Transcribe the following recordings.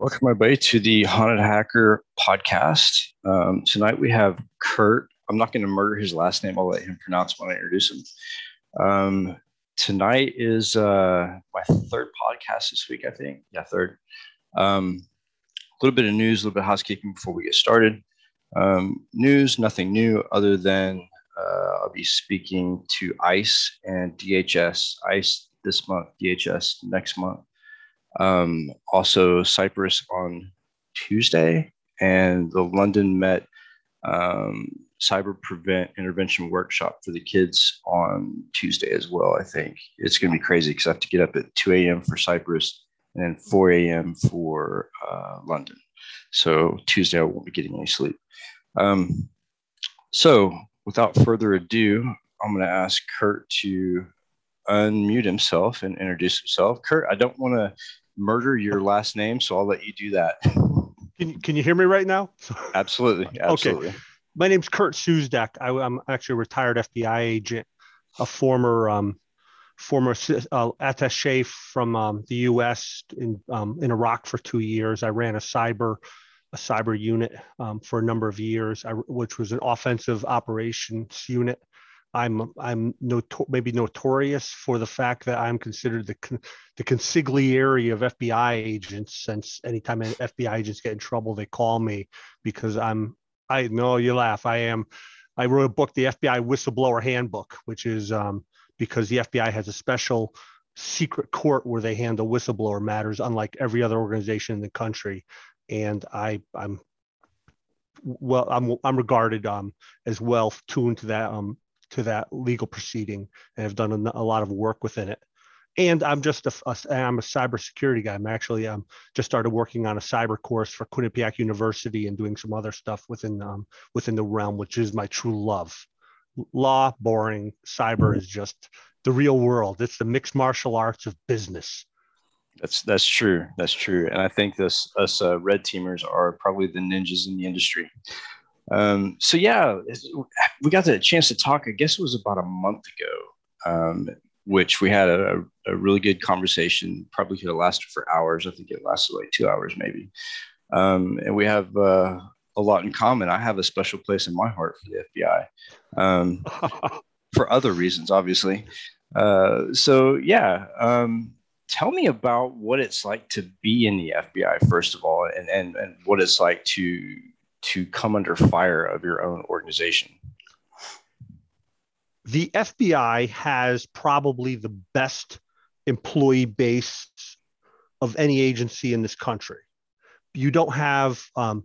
Welcome, everybody, to the Haunted Hacker podcast. Um, tonight we have Kurt. I'm not going to murder his last name. I'll let him pronounce when I introduce him. Um, tonight is uh, my third podcast this week, I think. Yeah, third. Um, a little bit of news, a little bit of housekeeping before we get started. Um, news, nothing new other than uh, I'll be speaking to ICE and DHS. ICE this month, DHS next month. Um, also, Cyprus on Tuesday, and the London Met um, Cyber Prevent Intervention Workshop for the kids on Tuesday as well. I think it's going to be crazy because I have to get up at 2 a.m. for Cyprus and then 4 a.m. for uh, London. So Tuesday I won't be getting any sleep. Um, so without further ado, I'm going to ask Kurt to unmute himself and introduce himself. Kurt, I don't want to murder your last name, so I'll let you do that. Can you, can you hear me right now? Absolutely. Absolutely. Okay. My name's Kurt Siuzdak. I, am actually a retired FBI agent, a former um, former uh, attaché from um, the U.S. in um, in Iraq for two years. I ran a cyber a cyber unit um, for a number of years, I, which was an offensive operations unit. I'm I'm noto- maybe notorious for the fact that I'm considered the con- the consigliere of FBI agents. Since anytime FBI agents get in trouble, they call me because I'm I know you laugh. I am. I wrote a book, the FBI Whistleblower Handbook, which is um, because the FBI has a special secret court where they handle whistleblower matters, unlike every other organization in the country. And I, I'm well, I'm I'm regarded um, as well tuned to that um, to that legal proceeding and have done a, lot of work within it. And I'm just a, a I'm a cybersecurity guy. I'm actually um, just started working on a cyber course for Quinnipiac University and doing some other stuff within um, within the realm, which is my true love. Law, boring. Cyber is just the real world. It's the mixed martial arts of business. That's that's true. That's true. And I think this us uh, red teamers are probably the ninjas in the industry. Um, so yeah, we got the chance to talk. I guess it was about a month ago, um, which we had a, a, really good conversation. Probably could have lasted for hours. I think it lasted like two hours, maybe. Um, and we have uh, a lot in common. I have a special place in my heart for the FBI, um, for other reasons, obviously. Uh, so yeah, um, tell me about what it's like to be in the FBI, first of all, and and and what it's like to to come under fire of your own organization? The FBI has probably the best employee base of any agency in this country. You don't have um,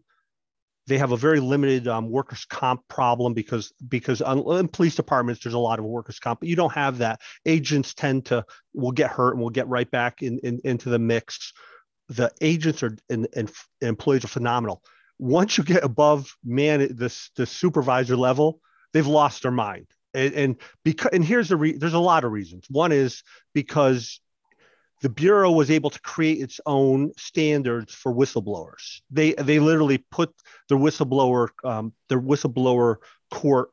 they have a very limited um, workers' comp problem because because in police departments there's a lot of workers' comp, but you don't have that. Agents tend to will get hurt and will get right back in, in into the mix. The agents are and, and employees are phenomenal once you get above man the, the supervisor level they've lost their mind. And, and because and here's the re- there's a lot of reasons. One is because the bureau was able to create its own standards for whistleblowers. They they literally put the whistleblower um, their whistleblower court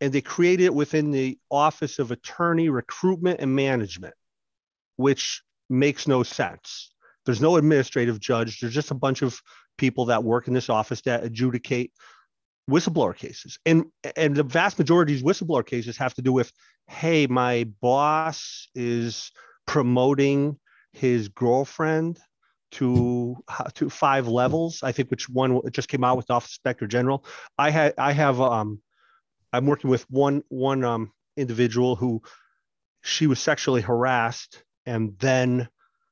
and they created it within the office of attorney recruitment and management which makes no sense. There's no administrative judge. There's just a bunch of people that work in this office that adjudicate whistleblower cases. And and the vast majority of these whistleblower cases have to do with, hey, my boss is promoting his girlfriend to to five levels. I think which one just came out with the Office Inspector General. I had I have um I'm working with one one um individual who she was sexually harassed and then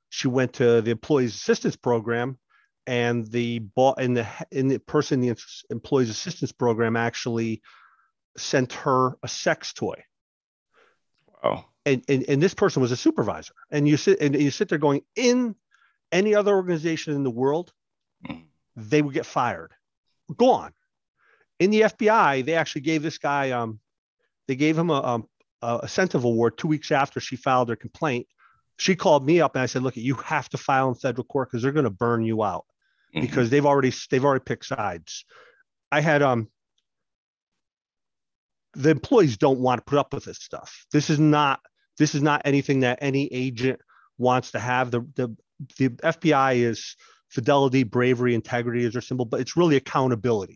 she went to the employees assistance program and the the in the person in the employees assistance program actually sent her a sex toy. Oh. And, and and this person was a supervisor. And you sit and you sit there going, in any other organization in the world, mm. they would get fired. Gone. In the FBI, they actually gave this guy um they gave him a, um, a incentive award two weeks after she filed her complaint. She called me up and I said, look, you have to file in federal court because they're going to burn you out mm-hmm. because they've already they've already picked sides. I had um the employees don't want to put up with this stuff. This is not this is not anything that any agent wants to have. The the the FBI is fidelity, bravery, integrity is their symbol, but it's really accountability.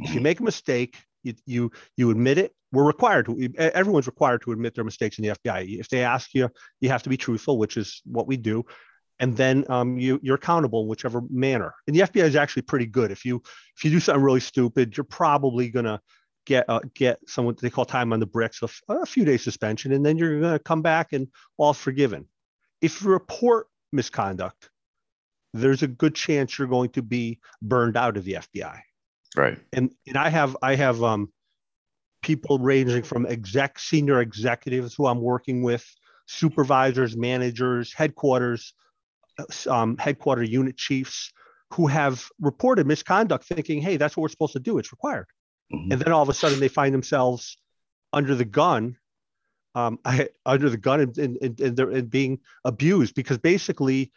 Mm-hmm. If you mm-hmm. make a mistake, you, you you admit it. We're required to. Everyone's required to admit their mistakes in the FBI. If they ask you, you have to be truthful, which is what we do, and then um, you you're accountable in whichever manner. And the FBI is actually pretty good. If you if you do something really stupid, you're probably gonna get uh, get someone they call time on the bricks, a, a few days suspension, and then you're gonna come back and all forgiven. If you report misconduct, there's a good chance you're going to be burned out of the FBI. Right. And and I have I have um people ranging from exec senior executives who I'm working with, supervisors, managers, headquarters, um, headquarter unit chiefs who have reported misconduct, thinking, "Hey, that's what we're supposed to do. It's required." Mm-hmm. And then all of a sudden, they find themselves under the gun, um, I, under the gun, and, and, and, they're and being abused because basically,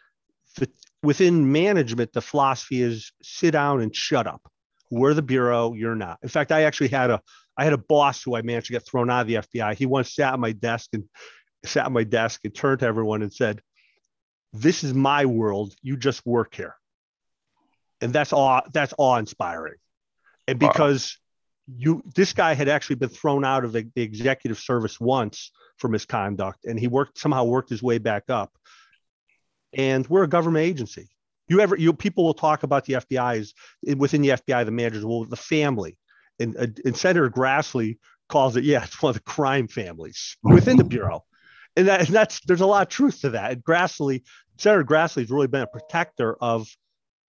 the, within management, the philosophy is sit down and shut up. We're the bureau, you're not. In fact, I actually had a I had a boss who I managed to get thrown out of the FBI. He once sat at my desk and sat at my desk and turned to everyone and said, "This is my world. You just work here." And that's awe that's awe inspiring. And because wow. you this guy had actually been thrown out of the, the executive service once for misconduct, and he worked somehow worked his way back up. And we're a government agency. You ever you people will talk about the FBI as eh, within the FBI, the managers, well, the family. And, and Senator Grassley calls it, yeah, it's one of the crime families within the bureau. And, that, and that's there's a lot of truth to that. And Grassley, Senator Grassley has really been a protector of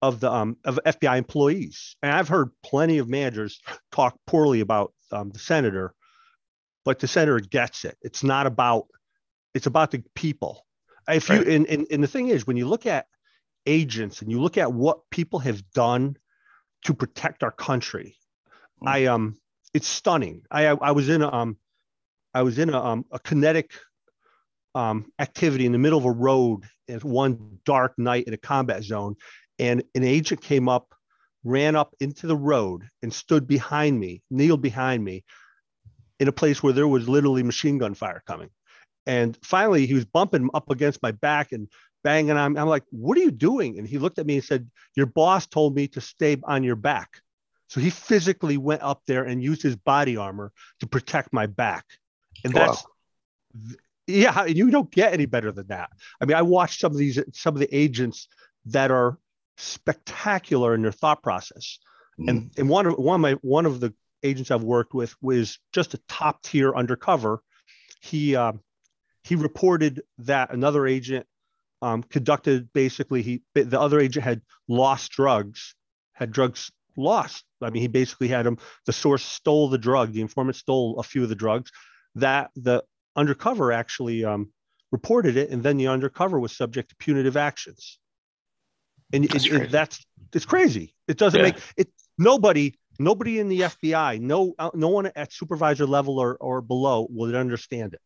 of the um, of FBI employees. And I've heard plenty of managers talk poorly about um, the senator, but the senator gets it. It's not about it's about the people. If you and, and, and the thing is, when you look at agents and you look at what people have done to protect our country, mm. I um it's stunning. I I was in a, um I was in a um a kinetic um activity in the middle of a road at one dark night in a combat zone, and an agent came up, ran up into the road and stood behind me, kneeled behind me, in a place where there was literally machine gun fire coming. And finally, he was bumping up against my back and banging on. I'm like, what are you doing? And he looked at me and said, Your boss told me to stay on your back. So he physically went up there and used his body armor to protect my back. And that's, wow. Yeah, you don't get any better than that. I mean, I watched some of these, some of the agents that are spectacular in their thought process. Mm. And, and one of, one of my, one of the agents I've worked with was just a top tier undercover. He, uh, he reported that another agent um, conducted basically he the other agent had lost drugs had drugs lost i mean he basically had him. the source stole the drug the informant stole a few of the drugs that the undercover actually um, reported it and then the undercover was subject to punitive actions and that's, it, it, that's it's crazy it doesn't yeah. make it nobody nobody in the fbi no uh, no one at supervisor level or, or below would understand it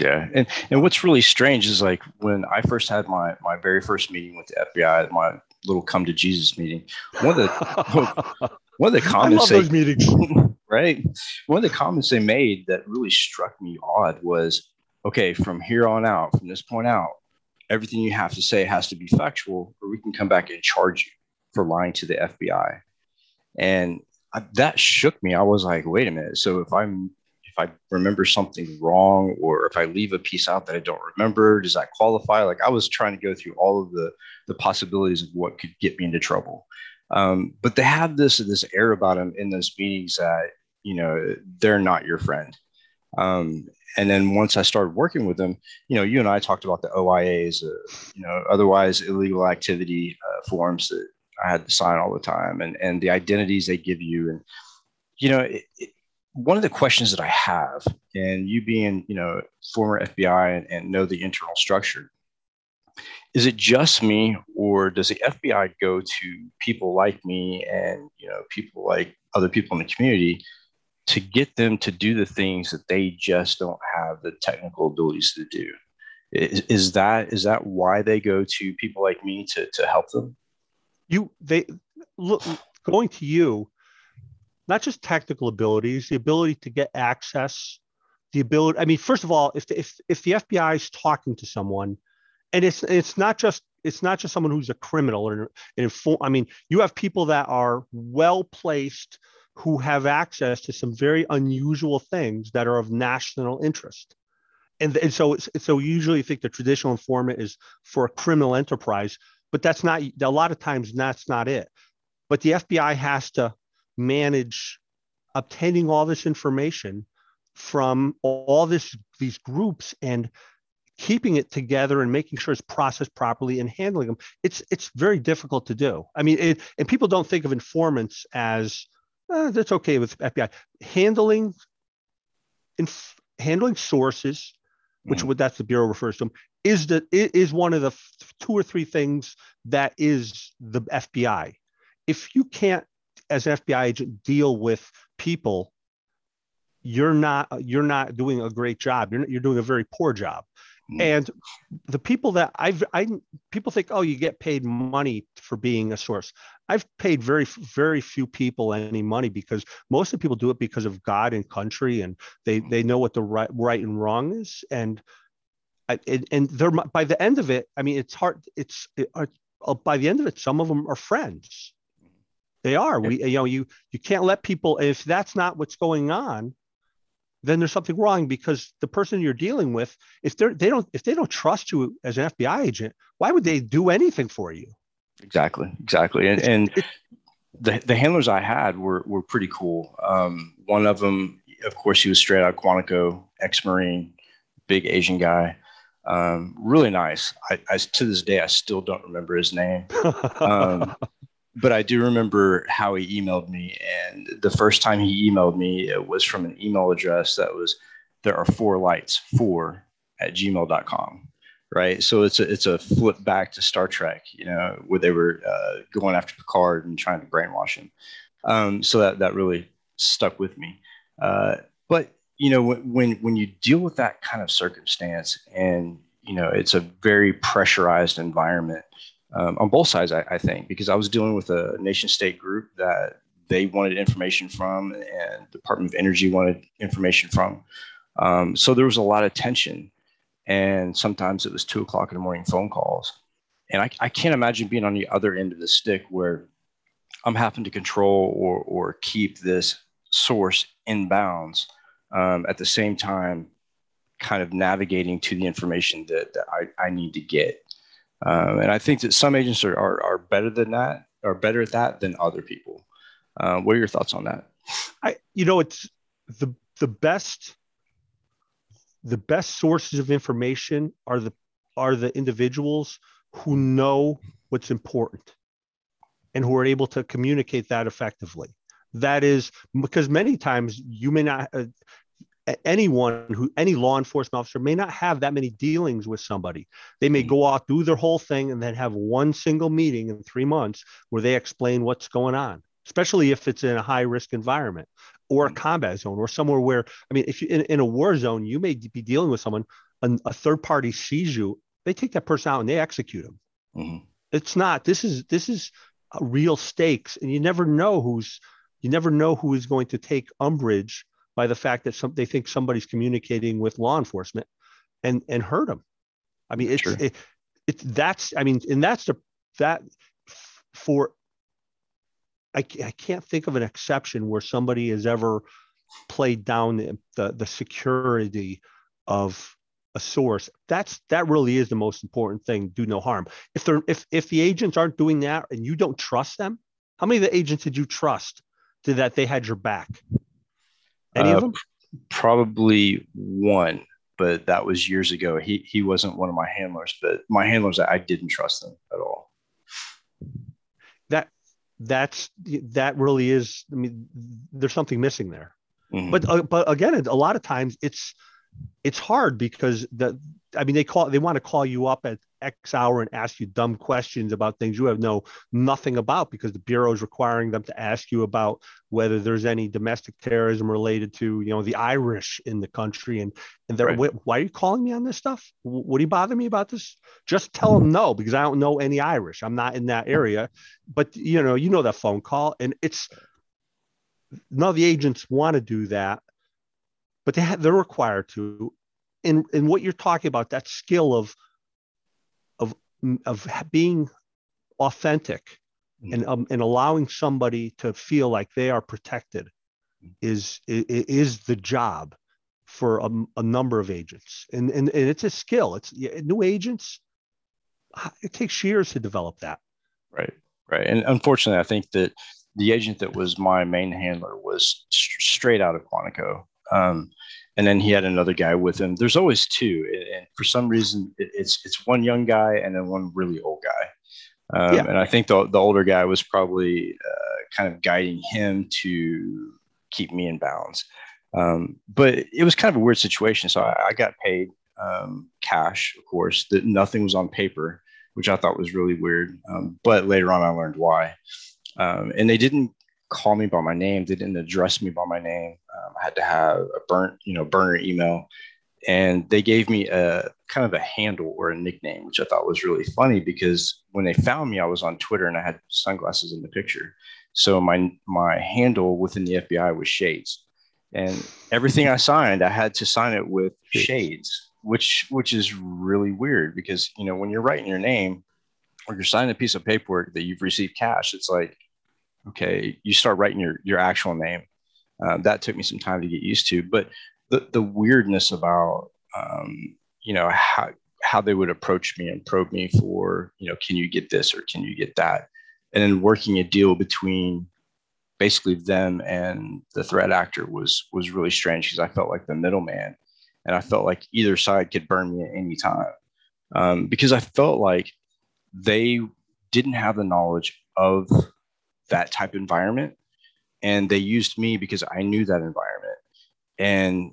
yeah, and and what's really strange is like when I first had my my very first meeting with the FBI, my little come to Jesus meeting. One of the one of the comments they, meetings. right. One of the comments they made that really struck me odd was, okay, from here on out, from this point out, everything you have to say has to be factual, or we can come back and charge you for lying to the FBI. And I, that shook me. I was like, wait a minute. So if I'm if I remember something wrong or if I leave a piece out that I don't remember, does that qualify? Like I was trying to go through all of the the possibilities of what could get me into trouble. Um, but they have this this air about them in those meetings that you know they're not your friend. Um, and then once I started working with them, you know, you and I talked about the OIAs, uh, you know, otherwise illegal activity uh, forms that I had to sign all the time, and and the identities they give you, and you know, it, it, one of the questions that I have, and you being, you know, former FBI and, and, know the internal structure, is it just me, or does the FBI go to people like me and you know people like other people in the community to get them to do the things that they just don't have the technical abilities to do? Is, is that is that why they go to people like me to to help them? You they look going to you not just technical abilities, the ability to get access, the ability. I mean, first of all, if the, if if the FBI is talking to someone, and it's it's not just it's not just someone who's a criminal or an inform. I mean, you have people that are well placed who have access to some very unusual things that are of national interest. And, and so, so usually think the traditional informant is for a criminal enterprise, but that's not, a lot of times that's not it. But the FBI has to manage obtaining all this information from all this these groups and keeping it together and making sure it's processed properly and handling them it's it's very difficult to do i mean it, and people don't think of informants as eh, that's okay with fbi handling inf- handling sources which mm. would that's the bureau refers to them is the is one of the two or three things that is the fbi if you can't as an fbi agent deal with people you're not you're not doing a great job. You're you're doing a very poor job. Mm. And the people that I've I people think oh you get paid money for being a source. I've paid very very few people any money because most of the people do it because of God and country and they they know what the right right and wrong is and and, and they're by the end of it I mean it's hard it's it, uh, by the end of it some of them are friends. They are. We you know you you can't let people if that's not what's going on then there's something wrong because the person you're dealing with, if they're they don't if they don't trust you as an FBI agent, why would they do anything for you? Exactly, exactly, and, and the the handlers I had were were pretty cool. Um, one of them, of course, he was straight out of Quantico, ex-marine, big Asian guy, um, really nice. I, I, to this day I still don't remember his name. Um, but I do remember how he emailed me. And the first time he emailed me, it was from an email address that was there are four lights, four at gmail.com. Right. So it's a, it's a flip back to Star Trek, you know, where they were uh, going after Picard and trying to brainwash him. Um, so that, that really stuck with me. Uh, but, you know, when, when you deal with that kind of circumstance and, you know, it's a very pressurized environment, um, on both sides, I, I, think, because I was dealing with a nation state group that they wanted information from, and Department of Energy wanted information from. Um, so there was a lot of tension, and sometimes it was two o'clock in the morning phone calls, and I, I can't imagine being on the other end of the stick where I'm having to control or or keep this source in bounds um, at the same time, kind of navigating to the information that, that I, I need to get. Um, and I think that some agents are, are, are, better than that, are better at that than other people. Uh, what are your thoughts on that? I, you know, it's the the best the best sources of information are the are the individuals who know what's important and who are able to communicate that effectively. That is because many times you may not. Uh, anyone who any law enforcement officer may not have that many dealings with somebody they may mm-hmm. go out do their whole thing and then have one single meeting in three months where they explain what's going on especially if it's in a high risk environment or a mm-hmm. combat zone or somewhere where i mean if you in, in a war zone you may be dealing with someone and a third party sees you they take that person out and they execute them mm-hmm. it's not this is this is real stakes and you never know who's you never know who is going to take umbrage by the fact that some, they think somebody's communicating with law enforcement and and hurt them. I mean, it's sure. it, it's that's I mean, and that's the that for I, I can't think of an exception where somebody has ever played down the, the, the security of a source that's that really is the most important thing do no harm if they're if if the agents aren't doing that and you don't trust them how many of the agents did you trust to that they had your back any uh, of them? Probably one, but that was years ago. He he wasn't one of my handlers, but my handlers I didn't trust them at all. That that's that really is. I mean, there's something missing there. Mm-hmm. But uh, but again, a lot of times it's it's hard because the I mean they call they want to call you up at X hour and ask you dumb questions about things you have no nothing about because the bureau is requiring them to ask you about whether there's any domestic terrorism related to you know the Irish in the country and and they're right. why are you calling me on this stuff? Would you bother me about this? Just tell them no because I don't know any Irish. I'm not in that area. But you know you know that phone call and it's none of the agents want to do that, but they have, they're required to. And and what you're talking about that skill of of being authentic mm-hmm. and um, and allowing somebody to feel like they are protected mm-hmm. is is the job for a, a number of agents and, and and it's a skill it's new agents it takes years to develop that right right and unfortunately i think that the agent that was my main handler was st- straight out of quantico um, and then he had another guy with him. There's always two, and for some reason, it's it's one young guy and then one really old guy. Um, yeah. And I think the the older guy was probably uh, kind of guiding him to keep me in bounds. Um, but it was kind of a weird situation. So I, I got paid um, cash, of course. That nothing was on paper, which I thought was really weird. Um, but later on, I learned why. Um, and they didn't call me by my name. They didn't address me by my name. Um, I had to have a burnt, you know, burner email, and they gave me a kind of a handle or a nickname, which I thought was really funny because when they found me, I was on Twitter and I had sunglasses in the picture. So my my handle within the FBI was Shades, and everything I signed, I had to sign it with Shades, which which is really weird because you know when you're writing your name or you're signing a piece of paperwork that you've received cash, it's like okay, you start writing your your actual name. Uh, that took me some time to get used to, but the the weirdness about um, you know how how they would approach me and probe me for you know can you get this or can you get that, and then working a deal between basically them and the threat actor was was really strange because I felt like the middleman, and I felt like either side could burn me at any time um, because I felt like they didn't have the knowledge of that type of environment. And they used me because i knew that environment. And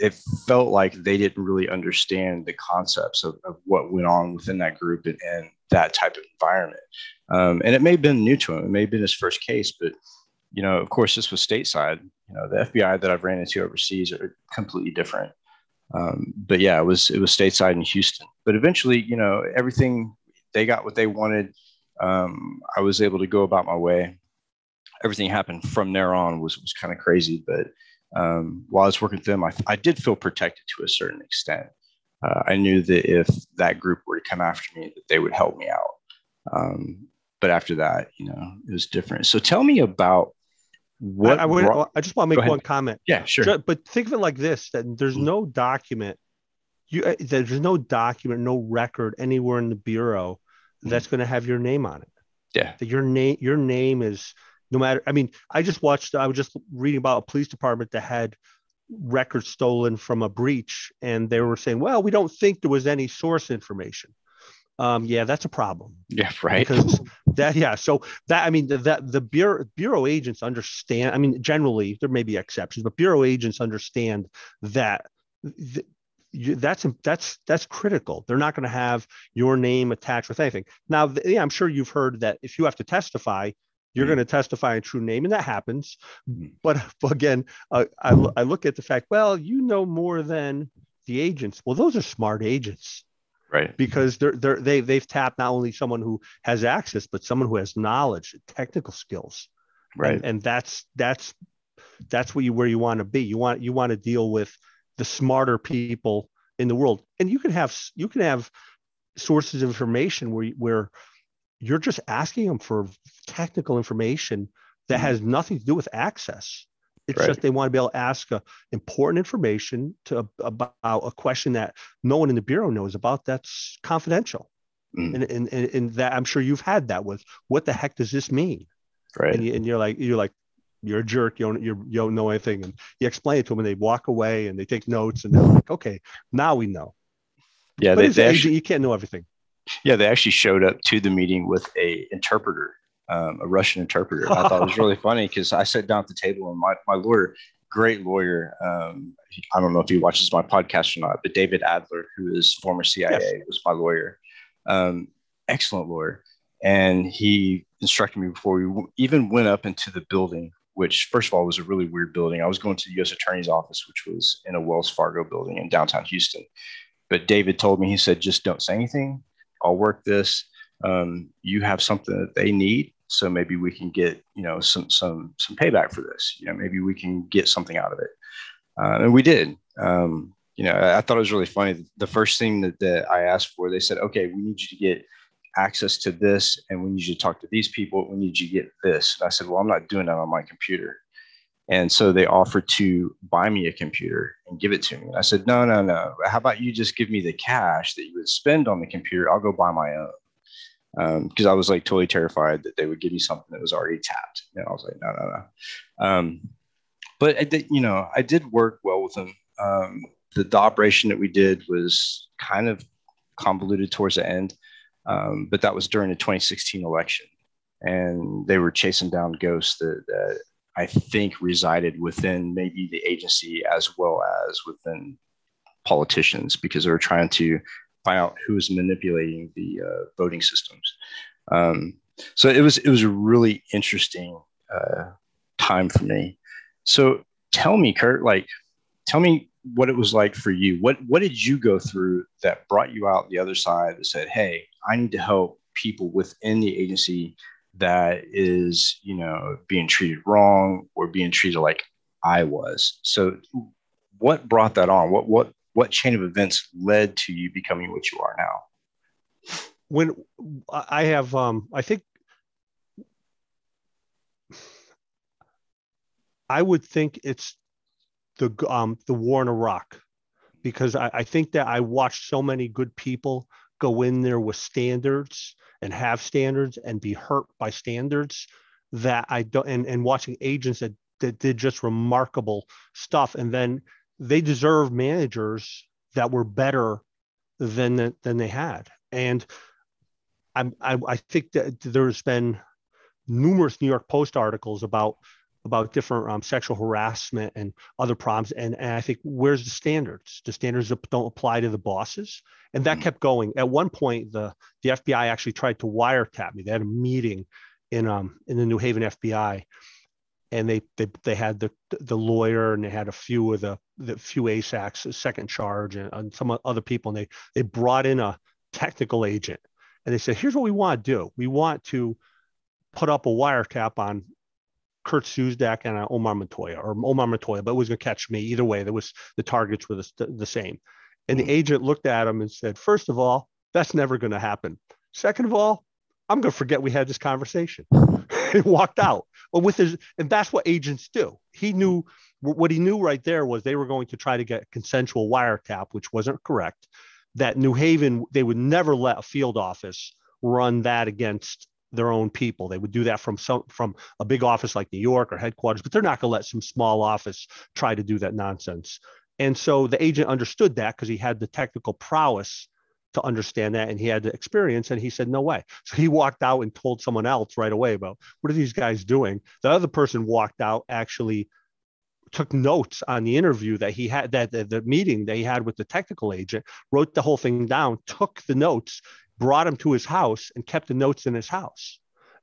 it felt like they didn't really understand the concepts of, of what went on within that group and, and that type of environment. Um, and it may have been new to him. It may have been his first case but you know of course this was stateside. You know the fbi that i've ran into overseas are completely different. Um, but yeah it was it was stateside in houston. But eventually you know everything they got what they wanted um, I was able to go about my way. Everything happened from there on was was kind of crazy, but um, while I was working with them, I, I did feel protected to a certain extent. Uh, I knew that if that group were to come after me, that they would help me out. Um, but after that, you know, it was different. So tell me about what I, I, would, brought... I just want to make one comment. Yeah, sure. But think of it like this: that there's mm-hmm. no document, you uh, there's no document, no record anywhere in the bureau that's going to have your name on it. Yeah. That your name, your name is no matter. I mean, I just watched. I was just reading about a police department that had records stolen from a breach, and they were saying, "Well, we don't think there was any source information." Um, yeah, that's a problem. Yeah, right. Because that, yeah. So that, I mean, that the bureau bureau agents understand. I mean, generally there may be exceptions, but bureau agents understand that you, that's that's that's critical. They're not going to have your name attached with anything. Now, yeah, I'm sure you've heard that if you have to testify, you're mm-hmm. going to testify in true name, and that happens. Mm-hmm. But, but again, uh, I, I look at the fact, well, you know more than the agents. Well, those are smart agents, right? Because they're they're they they've tapped not only someone who has access, but someone who has knowledge, technical skills, right? And, and that's that's that's where you where you want to be. You want you want to deal with the smarter people in the world. And you can have you can have sources of information where where you're just asking them for technical information that mm-hmm. has nothing to do with access. It's right. just they want to be able to ask a, important information to about a question that no one in the bureau knows about that's confidential. Mm. And, and, and, and that I'm sure you've had that with what the heck does this mean? Right. And, you, and you're like, you're like, you're a jerk. You don't, you don't know anything. And you explain it to them and they walk away and they take notes and they're like, okay, now we know. Yeah. But they, they actually, you can't know everything. Yeah. They actually showed up to the meeting with a interpreter, um, a Russian interpreter. I thought it was really funny because I sat down at the table and my, my lawyer, great lawyer. Um, I don't know if he watches my podcast or not, but David Adler, who is former CIA, yes. was my lawyer. Um, excellent lawyer. And he instructed me before we even went up into the building which first of all was a really weird building. I was going to the U.S. Attorney's office, which was in a Wells Fargo building in downtown Houston. But David told me, he said, just don't say anything. I'll work this. Um, you have something that they need, so maybe we can get you know some some some payback for this. You know, maybe we can get something out of it, uh, and we did. Um, you know, I thought it was really funny. The first thing that, that I asked for, they said, okay, we need you to get access to this and we need you to talk to these people. We need you to get this. And I said, well, I'm not doing that on my computer. And so they offered to buy me a computer and give it to me. And I said, no, no, no. How about you just give me the cash that you would spend on the computer? I'll go buy my own. Because um, I was like totally terrified that they would give me something that was already tapped. And I was like, no, no, no. Um, but I did, you know, I did work well with them. Um, the, the operation that we did was kind of convoluted towards the end, um, but that was during the 2016 election. And they were chasing down ghosts that, that I think resided within maybe the agency as well as within politicians because they were trying to find out who was manipulating the uh, voting systems. Um, so it was it was a really interesting uh, time for me. So tell me, Kurt, like, tell me what it was like for you. What what did you go through that brought you out the other side that said, "Hey, I need to help people within the agency that is, you know, being treated wrong or being treated like I was. So what brought that on? What what what chain of events led to you becoming what you are now? When I have um I think I would think it's the um the war in Iraq because I, I think that I watched so many good people go in there with standards and have standards and be hurt by standards that I don't and, and watching agents that, that did just remarkable stuff. And then they deserve managers that were better than than they had. And I'm, I, I think that there's been numerous New York Post articles about about different um, sexual harassment and other problems. And, and I think where's the standards? The standards don't apply to the bosses. And that mm-hmm. kept going. At one point, the, the FBI actually tried to wiretap me. They had a meeting in um in the New Haven FBI. And they they they had the the lawyer and they had a few of the the few ASACs, second charge, and, and some other people. And they they brought in a technical agent and they said, here's what we want to do. We want to put up a wiretap on Kurt Siuzdak and uh, Omar Montoya or Omar Montoya, but it was going to catch me either way. There was the targets were the, the same. And the hmm. agent looked at him and said, first of all, that's never going to happen. Second of all, I'm going to forget we had this conversation. he walked out. Well, with his, and that's what agents do. He knew what he knew right there was they were going to try to get consensual wiretap, which wasn't correct. That New Haven, they would never let a field office run that against their own people. They would do that from some from a big office like New York or headquarters, but they're not going to let some small office try to do that nonsense. And so the agent understood that because he had the technical prowess to understand that and he had the experience and he said no way so he walked out and told someone else right away about what are these guys doing the other person walked out actually took notes on the interview that he had that the, meeting that he had with the technical agent wrote the whole thing down took the notes brought him to his house and kept the notes in his house.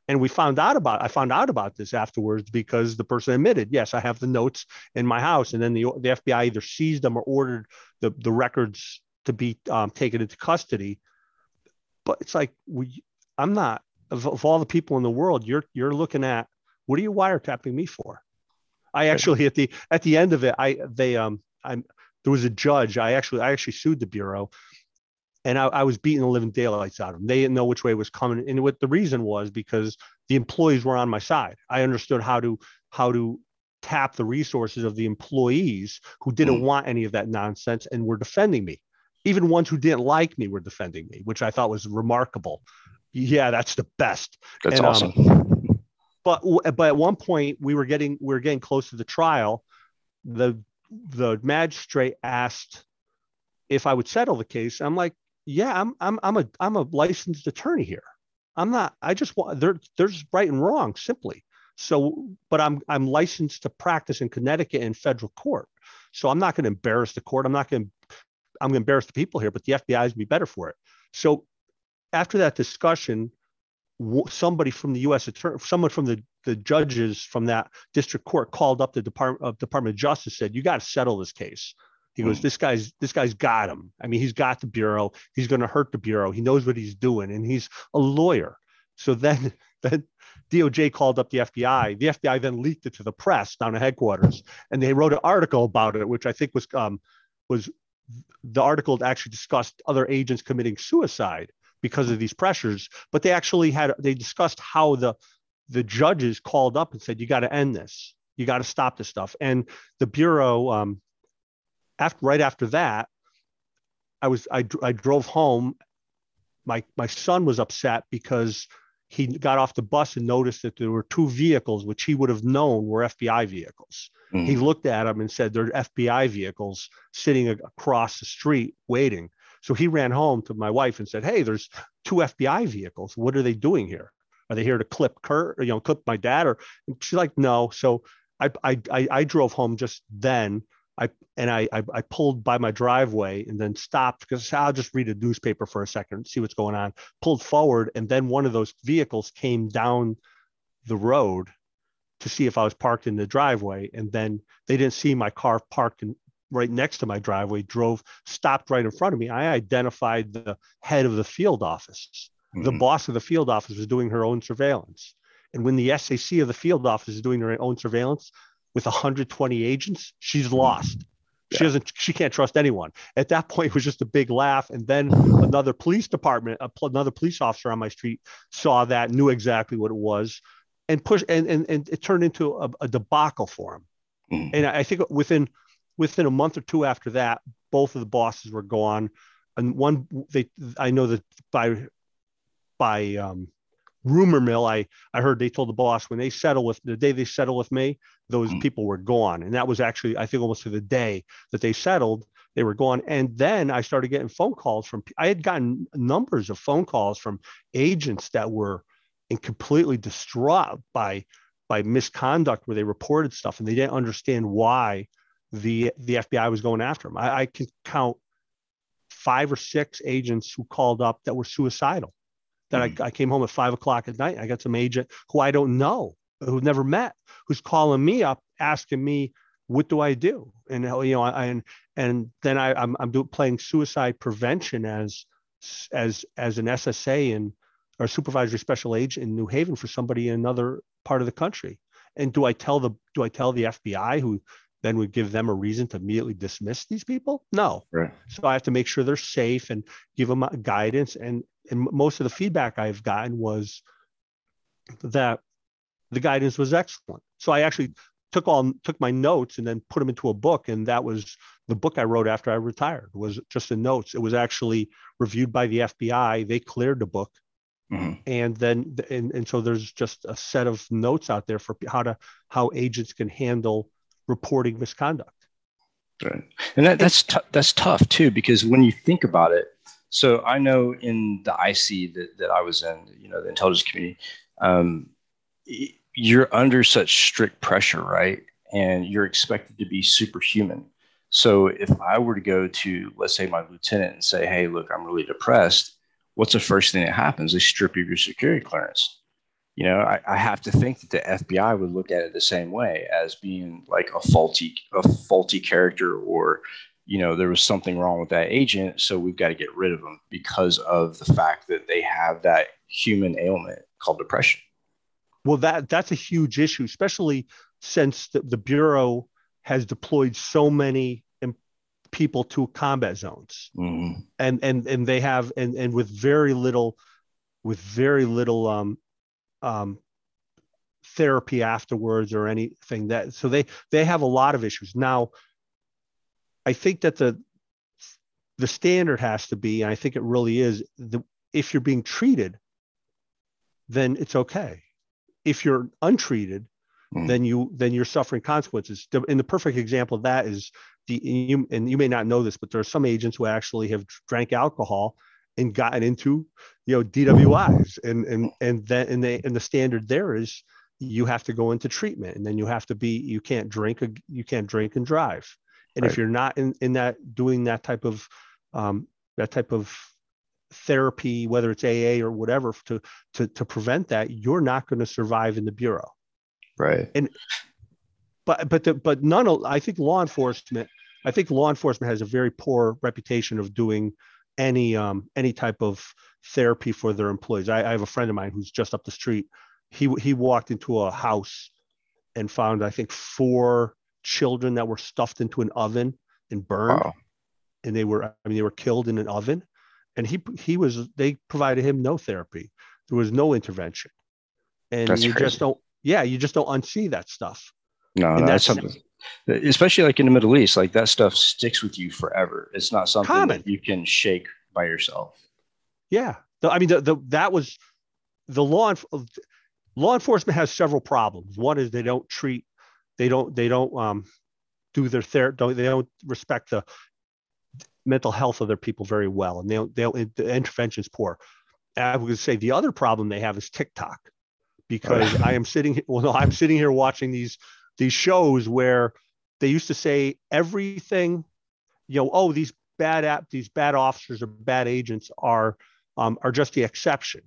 And we found out about I found out about this afterwards because the person admitted, yes, I have the notes in my house. And then the, the FBI either seized them or ordered the, the records to be um, taken into custody. But it's like we I'm not of, of all the people in the world, you're you're looking at what are you wiretapping me for? I actually at the at the end of it, I they um I'm there was a judge. I actually I actually sued the bureau and I, I, was beating the living daylights out of them. They didn't know which way was coming, and what the reason was because the employees were on my side. I understood how to how to tap the resources of the employees who didn't mm. want any of that nonsense and were defending me. Even ones who didn't like me were defending me, which I thought was remarkable. Yeah, that's the best. That's and, um, awesome. Um, but but at one point we were getting we were getting close to the trial. The the magistrate asked if I would settle the case. I'm like, yeah, I'm I'm I'm a I'm a licensed attorney here. I'm not. I just want there there's right and wrong simply. So, but I'm I'm licensed to practice in Connecticut in federal court. So I'm not going to embarrass the court. I'm not going to I'm going to embarrass the people here. But the FBI is be better for it. So after that discussion, somebody from the U.S. attorney, someone from the the judges from that district court called up the Department of Department of Justice, said, "You got to settle this case." He goes, hmm. this guy's this guy's got him. I mean, he's got the bureau. He's going to hurt the bureau. He knows what he's doing, and he's a lawyer. So then, then DOJ called up the FBI. The FBI then leaked it to the press down at headquarters, and they wrote an article about it, which I think was um, was the article actually discussed other agents committing suicide. Because of these pressures. But they actually had they discussed how the the judges called up and said, "You got to end this. You got to stop this stuff." And the bureau, um, after right after that, I was I I drove home. My my son was upset because he got off the bus and noticed that there were two vehicles which he would have known were FBI vehicles. Mm. He looked at them and said, "They're FBI vehicles sitting across the street waiting." So he ran home to my wife and said, "Hey, there's two FBI vehicles. What are they doing here? Are they here to clip Kurt? Or, you know, clip my dad?" Or and she's like, "No." So I I I, I drove home just then. I and I, I, I pulled by my driveway and then stopped because I'll just read a newspaper for a second, see what's going on. Pulled forward, and then one of those vehicles came down the road to see if I was parked in the driveway, and then they didn't see my car parked in, right next to my driveway. Drove, stopped right in front of me. I identified the head of the field office. Mm-hmm. The boss of the field office was doing her own surveillance. And when the SAC of the field office is doing her own surveillance, with 120 agents, she's lost. Yeah. She doesn't. She can't trust anyone. At that point, it was just a big laugh. And then another police department, another police officer on my street saw that, knew exactly what it was, and pushed. And and, and it turned into a, a debacle for him. Mm. And I think within within a month or two after that, both of the bosses were gone. And one, they, I know that by by um, rumor mill, I I heard they told the boss when they settle with the day they settle with me, those mm. people were gone, and that was actually I think almost to the day that they settled, they were gone. And then I started getting phone calls from I had gotten numbers of phone calls from agents that were and completely distraught by by misconduct where they reported stuff and they didn't understand why the the FBI was going after them. I, I can count five or six agents who called up that were suicidal that mm-hmm. I, I came home at five o'clock at night. I got some agent who I don't know, who never met, who's calling me up asking me, what do I do? And you know, I, and and then I, I'm I'm doing playing suicide prevention as as as an SSA and or supervisory special agent in New Haven for somebody in another part of the country. And do I tell the do I tell the FBI who then would give them a reason to immediately dismiss these people? No. Right. So I have to make sure they're safe and give them guidance and and most of the feedback I've gotten was that the guidance was excellent. So I actually took all took my notes and then put them into a book, and that was the book I wrote after I retired. Was just the notes. It was actually reviewed by the FBI. They cleared the book. Mm-hmm. And then, and, and so there's just a set of notes out there for how to how agents can handle reporting misconduct. Right, and that, that's t- that's tough too because when you think about it, so I know in the IC that, that I was in, you know, the intelligence community, um, you're under such strict pressure, right? And you're expected to be superhuman. So if I were to go to, let's say, my lieutenant and say, hey, look, I'm really depressed, what's the first thing that happens? They strip you of your security clearance. You know, I, I have to think that the FBI would look at it the same way as being like a faulty, a faulty character or you know there was something wrong with that agent so we've got to get rid of them because of the fact that they have that human ailment called depression well that that's a huge issue especially since the, the bureau has deployed so many people to combat zones mm-hmm. and and and they have and and with very little with very little um um therapy afterwards or anything that so they they have a lot of issues now I think that the the standard has to be, and I think it really is, the, if you're being treated, then it's okay. If you're untreated, mm. then you then you're suffering consequences. And the perfect example of that is the you, and you may not know this, but there are some agents who actually have drank alcohol and gotten into you know DWIs, and and and then and they and the standard there is you have to go into treatment, and then you have to be you can't drink you can't drink and drive and right. if you're not in, in that doing that type of um, that type of therapy, whether it's AA or whatever, to to to prevent that, you're not going to survive in the bureau. Right. And but but the, but none of I think law enforcement. I think law enforcement has a very poor reputation of doing any um, any type of therapy for their employees. I, I have a friend of mine who's just up the street. He he walked into a house and found I think four children that were stuffed into an oven and burned. Wow. And they were, I mean, they were killed in an oven. and he he was they provided him no therapy. There was no intervention, and That's you crazy. just don't. Yeah, you just don't unsee that stuff. No, And that's that's- something, especially like in the Middle East, like that stuff sticks with you forever. It's not something Common. that you can shake by yourself. Yeah, I mean, the, the that was the law. Law enforcement has several problems. One is they don't treat, they don't, they don't um, do their ther- don't they don't respect the mental health of their people very well, and they don't, they don't, the intervention is poor. I would say the other problem they have is TikTok, because I am sitting, well, no, I'm sitting here watching these these shows where they used to say everything, you know, oh, these bad app, these bad officers or bad agents are um, are just the exception.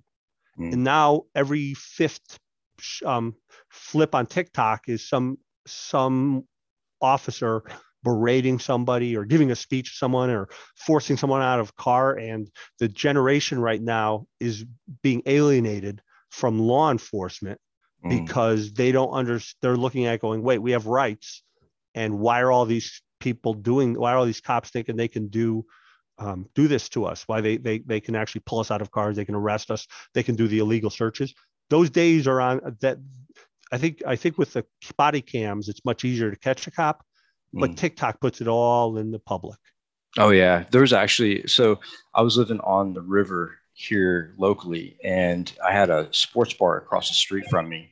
Mm. And now every fifth um, flip on TikTok is some some officer berating somebody or giving a speech to someone or forcing someone out of car. And the generation right now is being alienated from law enforcement Mm. because they don't under they're looking at going wait we have rights. And why are all these people doing why are all these cops thinking they can do um, do this to us? Why they, they they can actually pull us out of cars they can arrest us they can do the illegal searches. Those days are on that i think i think with the body cams it's much easier to catch a cop but Mm. tiktok puts it all in the public. Oh yeah, there was actually so I was living on the river here locally, and I had a sports bar across the street from me,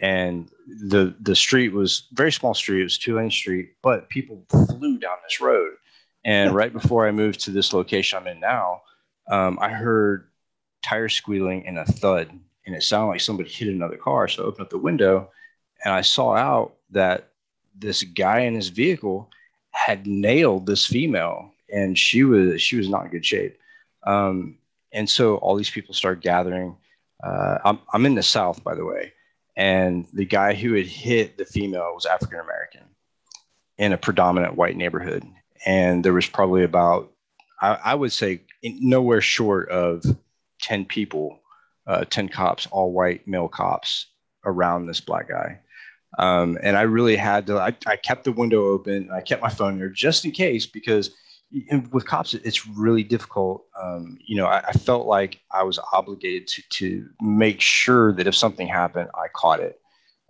and the the street was very small street. It was two lane street, but people flew down this road. And right before I moved to this location I'm in now, um, I heard tires squealing and a thud, and it sounded like somebody hit another car. So I opened up the window, and I saw out that this guy in his vehicle had nailed this female and she was she was not in good shape um, and so all these people start gathering uh, I'm, I'm in the south by the way and the guy who had hit the female was african american in a predominant white neighborhood and there was probably about i, I would say nowhere short of 10 people uh, 10 cops all white male cops around this black guy um, and I really had to. I, I kept the window open. I kept my phone there just in case because with cops it's really difficult. Um, you know, I, I felt like I was obligated to to make sure that if something happened, I caught it.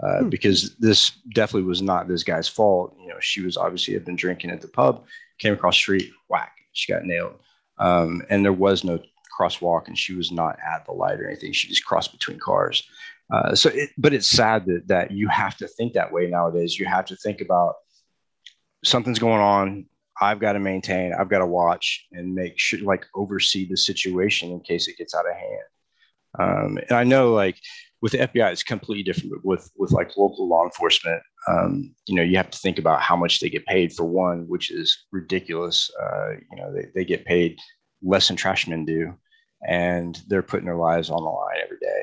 Uh, Hmm. Because this definitely was not this guy's fault. You know, she was obviously had been drinking at the pub, came across the street, whack, she got nailed. Um, and there was no crosswalk, and she was not at the light or anything. She just crossed between cars. Uh, so, it, but it's sad that that you have to think that way nowadays. You have to think about something's going on. I've got to maintain. I've got to watch and make sure, like, oversee the situation in case it gets out of hand. Um, and I know, like, with the FBI, it's completely different. But with with like local law enforcement, um, you know, you have to think about how much they get paid for one, which is ridiculous. Uh, you know, they, they get paid less than trashmen do, and they're putting their lives on the line every day.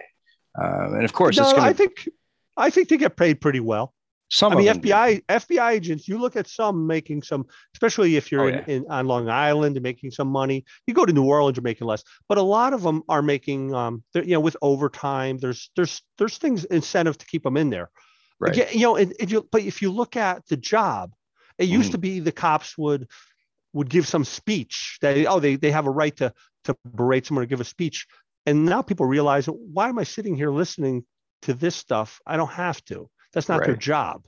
Um, and of course, it's no, going I think I think they get paid pretty well. Some I mean, of them do. FBI FBI agents. You look at some making some, especially if you're Oh, in, yeah. in on Long Island and making some money. You go to New Orleans, you're making less, but a lot of them are making, um, you know, with overtime. There's there's there's things incentive to keep them in there. Right. Again, you know, and if you but if you look at the job, it used Mhm. to be the cops would would give some speech that oh they they have a right to to berate someone or give a speech, and now people realize why am I sitting here listening to this stuff? I don't have to. That's not their job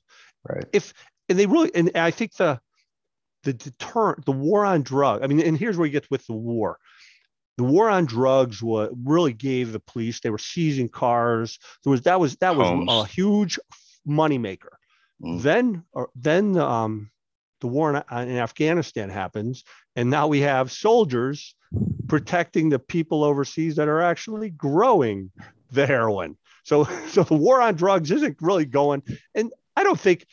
Right. if and they really and I think the the deterrent the war on drug I mean and here's where you get with the war the war on drugs what really gave the police they were seizing cars there was that was that was Homes. a huge moneymaker Mm. then or then um the war in, in Afghanistan happens and now we have soldiers protecting the people overseas that are actually growing the heroin so so the war on drugs isn't really going and I don't think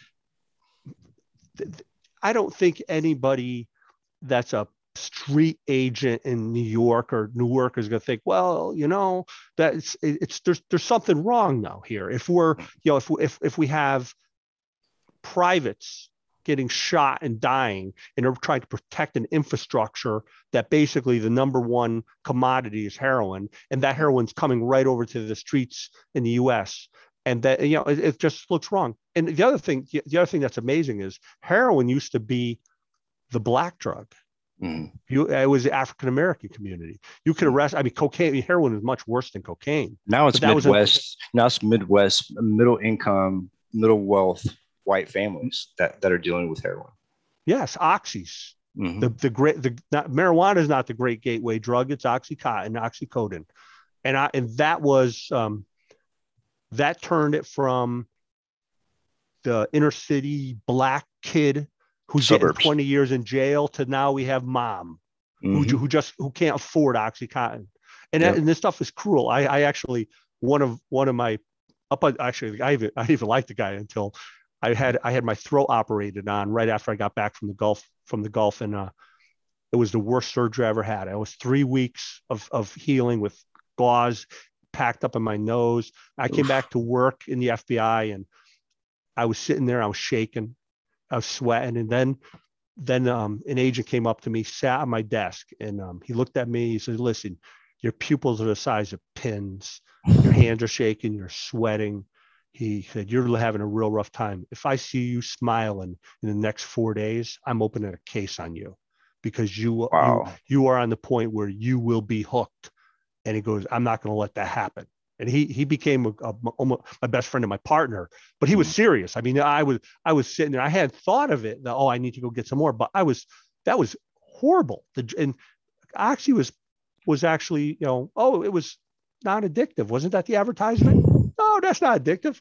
I don't think anybody that's a street agent in New York or Newark is going to think, well, you know, that's it's there's there's something wrong now here. If we're you know if if if we have privates getting shot and dying and they're trying to protect an infrastructure that basically the number one commodity is heroin and that heroin's coming right over to the streets in the US and that you know it, it just looks wrong and the other thing the other thing that's amazing is heroin used to be the black drug Mhm. You, it was the African American community. You could arrest. I mean, cocaine, heroin is much worse than cocaine. Now it's was a- Midwest. now it's Midwest, middle income, middle wealth, white families that, that are dealing with heroin. Yes, oxys. Mhm. The the great the not, marijuana is not the great gateway drug. It's oxycontin, oxycodone, and I and that was um, that turned it from the inner city black kid who's getting Suburbs. 20 years in jail to now we have mom who, Mhm. ju- who just who can't afford oxycontin and, Yep. that, and this stuff is cruel i i actually one of one of my up on actually i even i even liked the guy until i had i had my throat operated on right after i got back from the gulf from the gulf and uh it was the worst surgery i ever had i was three weeks of of healing with gauze packed up in my nose i came Oof. back to work in the fbi and i was sitting there i was shaking i was sweating and then then um, an agent came up to me, sat on my desk, and um, he looked at me. He said, "Listen, your pupils are the size of pins. Your hands are shaking. You're sweating." He said, "You're having a real rough time. If I see you smiling in the next four days, I'm opening a case on you because you Wow. you, you are on the point where you will be hooked." And he goes, "I'm not going to let that happen." And he he became a, a, almost my best friend and my partner, but he was hmm. serious. I mean, I was I was sitting there. I had thought of it that oh, I need to go get some more, but I was that was horrible. The, and Oxy was was actually you know oh it was not addictive. Wasn't that the advertisement? That's not addictive.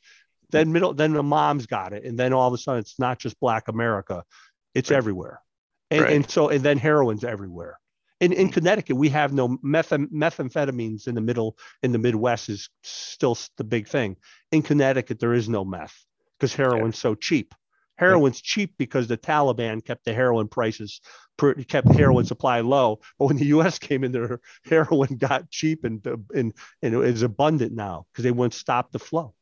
Then middle then the moms got it, and then all of a sudden it's not just Black America, it's Right. everywhere. And, Right. and so and then heroin's everywhere. In, in mm-hmm. Connecticut, we have no meth- methamphetamines in the middle in the Midwest is still the big thing. In Connecticut, there is no meth because heroin's so cheap. Heroin's cheap because the Taliban kept the heroin prices, per, kept heroin supply low. But when the U.S. came in there, heroin got cheap and and, and it is abundant now because they wouldn't stop the flow.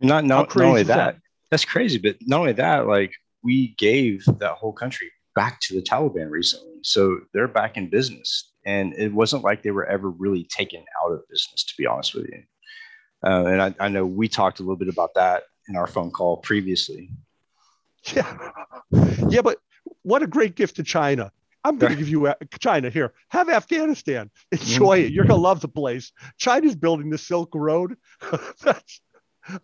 Not, not, not only that, that? that's crazy, but not only that, like we gave that whole country back to the Taliban recently. So they're back in business. And it wasn't like they were ever really taken out of business, to be honest with you. Uh, and I, I know we talked a little bit about that in our phone call previously. Yeah, yeah, but what a great gift to China. I'm going to give you uh, China here. Have Afghanistan. Enjoy it. You're going to love the place. China's building the Silk Road. That's,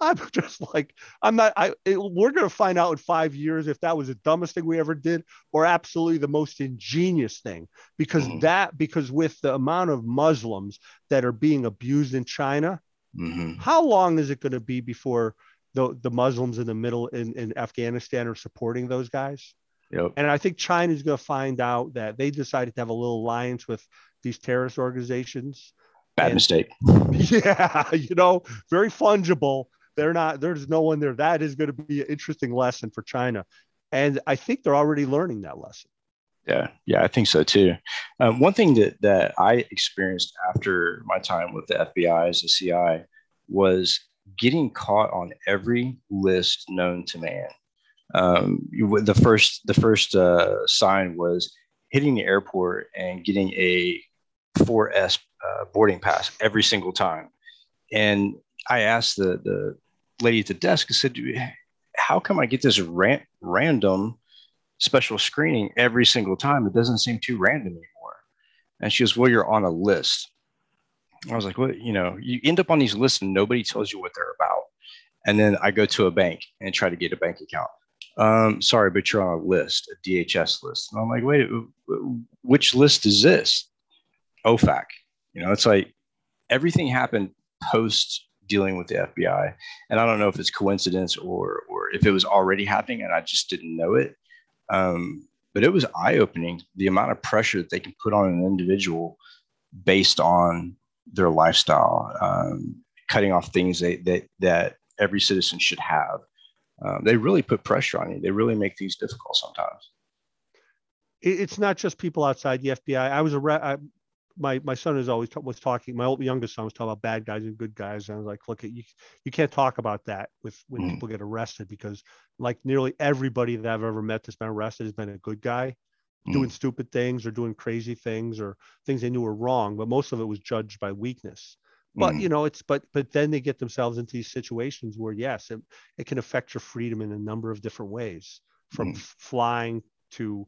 I'm just like, I'm not, I, it, we're going to find out in five years if that was the dumbest thing we ever did or absolutely the most ingenious thing. Because Mhm. that, because with the amount of Muslims that are being abused in China, hmm how long is it going to be before the, the Muslims in the middle in, in Afghanistan are supporting those guys? Yep. And I think China is going to find out that they decided to have a little alliance with these terrorist organizations. Bad And- mistake. Yeah, you know, very fungible. They're not, there's no one there. That is going to be an interesting lesson for China. And I think they're already learning that lesson. Yeah, yeah, I think so too. Um, one thing that that I experienced after my time with the FBI as a CI was getting caught on every list known to man. Um, the first the first uh, sign was hitting the airport and getting a 4S uh, boarding pass every single time. And I asked the the lady at the desk, I said, "How come I get this ran- random?" special screening every single time. It doesn't seem too random anymore. And she goes, Well, you're on a list. I was like, What? You know, you end up on these lists and nobody tells you what they're about. And then I go to a bank and try to get a bank account. Um, sorry, but you're on a list, a DHS list. And I'm like, Wait, which list is this? OFAC. You know, it's like everything happened post dealing with the FBI. And I don't know if it's coincidence or or if it was already happening and I just didn't know it. Um, but it was eye opening the amount of pressure that they can put on an individual based on their lifestyle, um, cutting off things that, that, that every citizen should have. Um, they really put pressure on you. They really make things difficult sometimes. It's not just people outside the FBI. I was a, re- I, my, my son is always t- was talking, my old, youngest son was talking about bad guys and good guys. And I was like, look, you, you can't talk about that with when Mm. people get arrested because like nearly everybody that I've ever met that's been arrested has been a good guy doing stupid things or doing crazy things or things they knew were wrong, but most of it was judged by weakness. But Mhm. you know, it's but but then they get themselves into these situations where yes, it, it can affect your freedom in a number of different ways, from f- flying to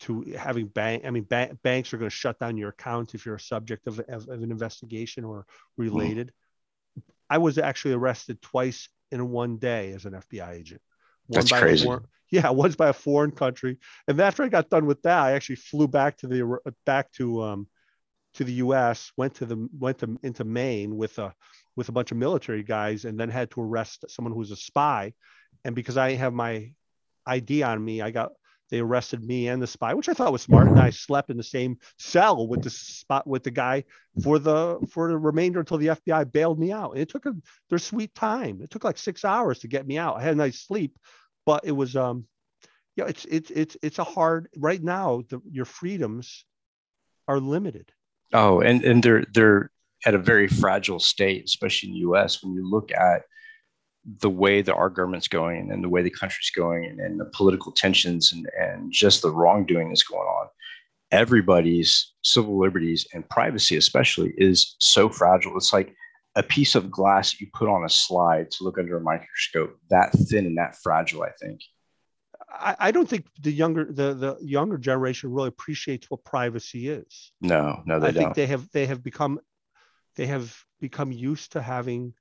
to having bank. I mean, ba- banks are going to shut down your account if you're a subject of, of, of an investigation or related. Mm. I was actually arrested twice in one day as an FBI agent. One That's crazy. Foreign, yeah, once by a foreign country, and after I got done with that, I actually flew back to the back to um, to the U.S. went to the went to into Maine with a with a bunch of military guys, and then had to arrest someone who was a spy. And because I have my ID on me, I got they arrested me and the spy, which I thought was smart. And I slept in the same cell with the spot with the guy for the for the remainder until the FBI bailed me out. And it took a, their sweet time. It took like six hours to get me out. I had a nice sleep, but it was um, yeah, it's it's it's it's a hard right now. The, your freedoms are limited. Oh, and and they're they're at a very fragile state, especially in the U.S. When you look at the way that our government's going and the way the country's going and, and the political tensions and, and just the wrongdoing that's going on everybody's civil liberties and privacy especially is so fragile. It's like a piece of glass you put on a slide to look under a microscope that thin and that fragile i think. I, I don't think the younger the, the younger generation really appreciates what privacy is. No no they I don't. think they have they have become they have become used to having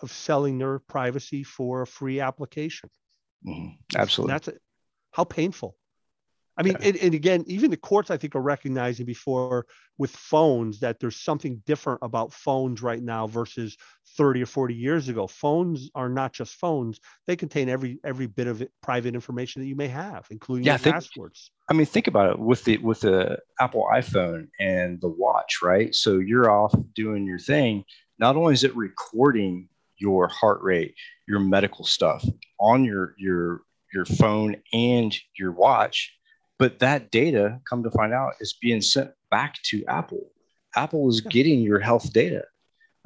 of selling their privacy for a free application. Mm-hmm. Absolutely. That's it. How painful. I mean, yeah. and, and, again, even the courts, I think, are recognizing before with phones that there's something different about phones right now versus 30 or 40 years ago. Phones are not just phones; they contain every every bit of private information that you may have, including yeah, think, passwords. I mean, think about it with the with the Apple iPhone and the watch, right? So you're off doing your thing, not only is it recording your heart rate, your medical stuff on your your your phone and your watch, but that data, come to find out, is being sent back to Apple. Apple is getting your health data.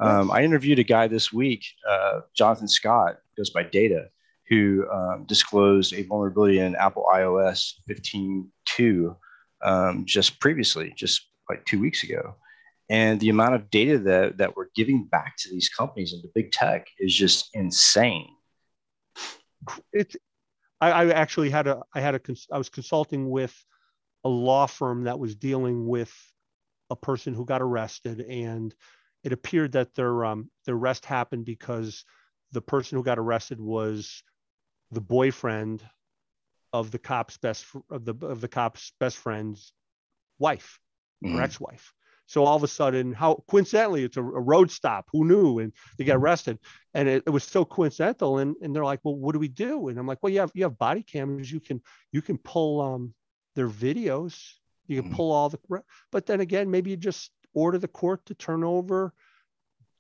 Um, I interviewed a guy this week, uh, Jonathan Scott, goes by Data, who um, disclosed a vulnerability in Apple iOS 15.2 um, just previously, just like two weeks ago and the amount of data that, that we're giving back to these companies and to big tech is just insane it's I, I, actually had a i had a i was consulting with a law firm that was dealing with a person who got arrested and it appeared that their um, their arrest happened because the person who got arrested was the boyfriend of the cop's best of the of the cop's best friend's wife mm-hmm. or ex-wife so all of a sudden, how coincidentally, it's a, a road stop. Who knew? And they get arrested. And it, it, was so coincidental. And, and they're like, well, what do we do? And I'm like, well, you have you have body cameras. You can you can pull um their videos. You can mm-hmm. pull all the. But then again, maybe you just order the court to turn over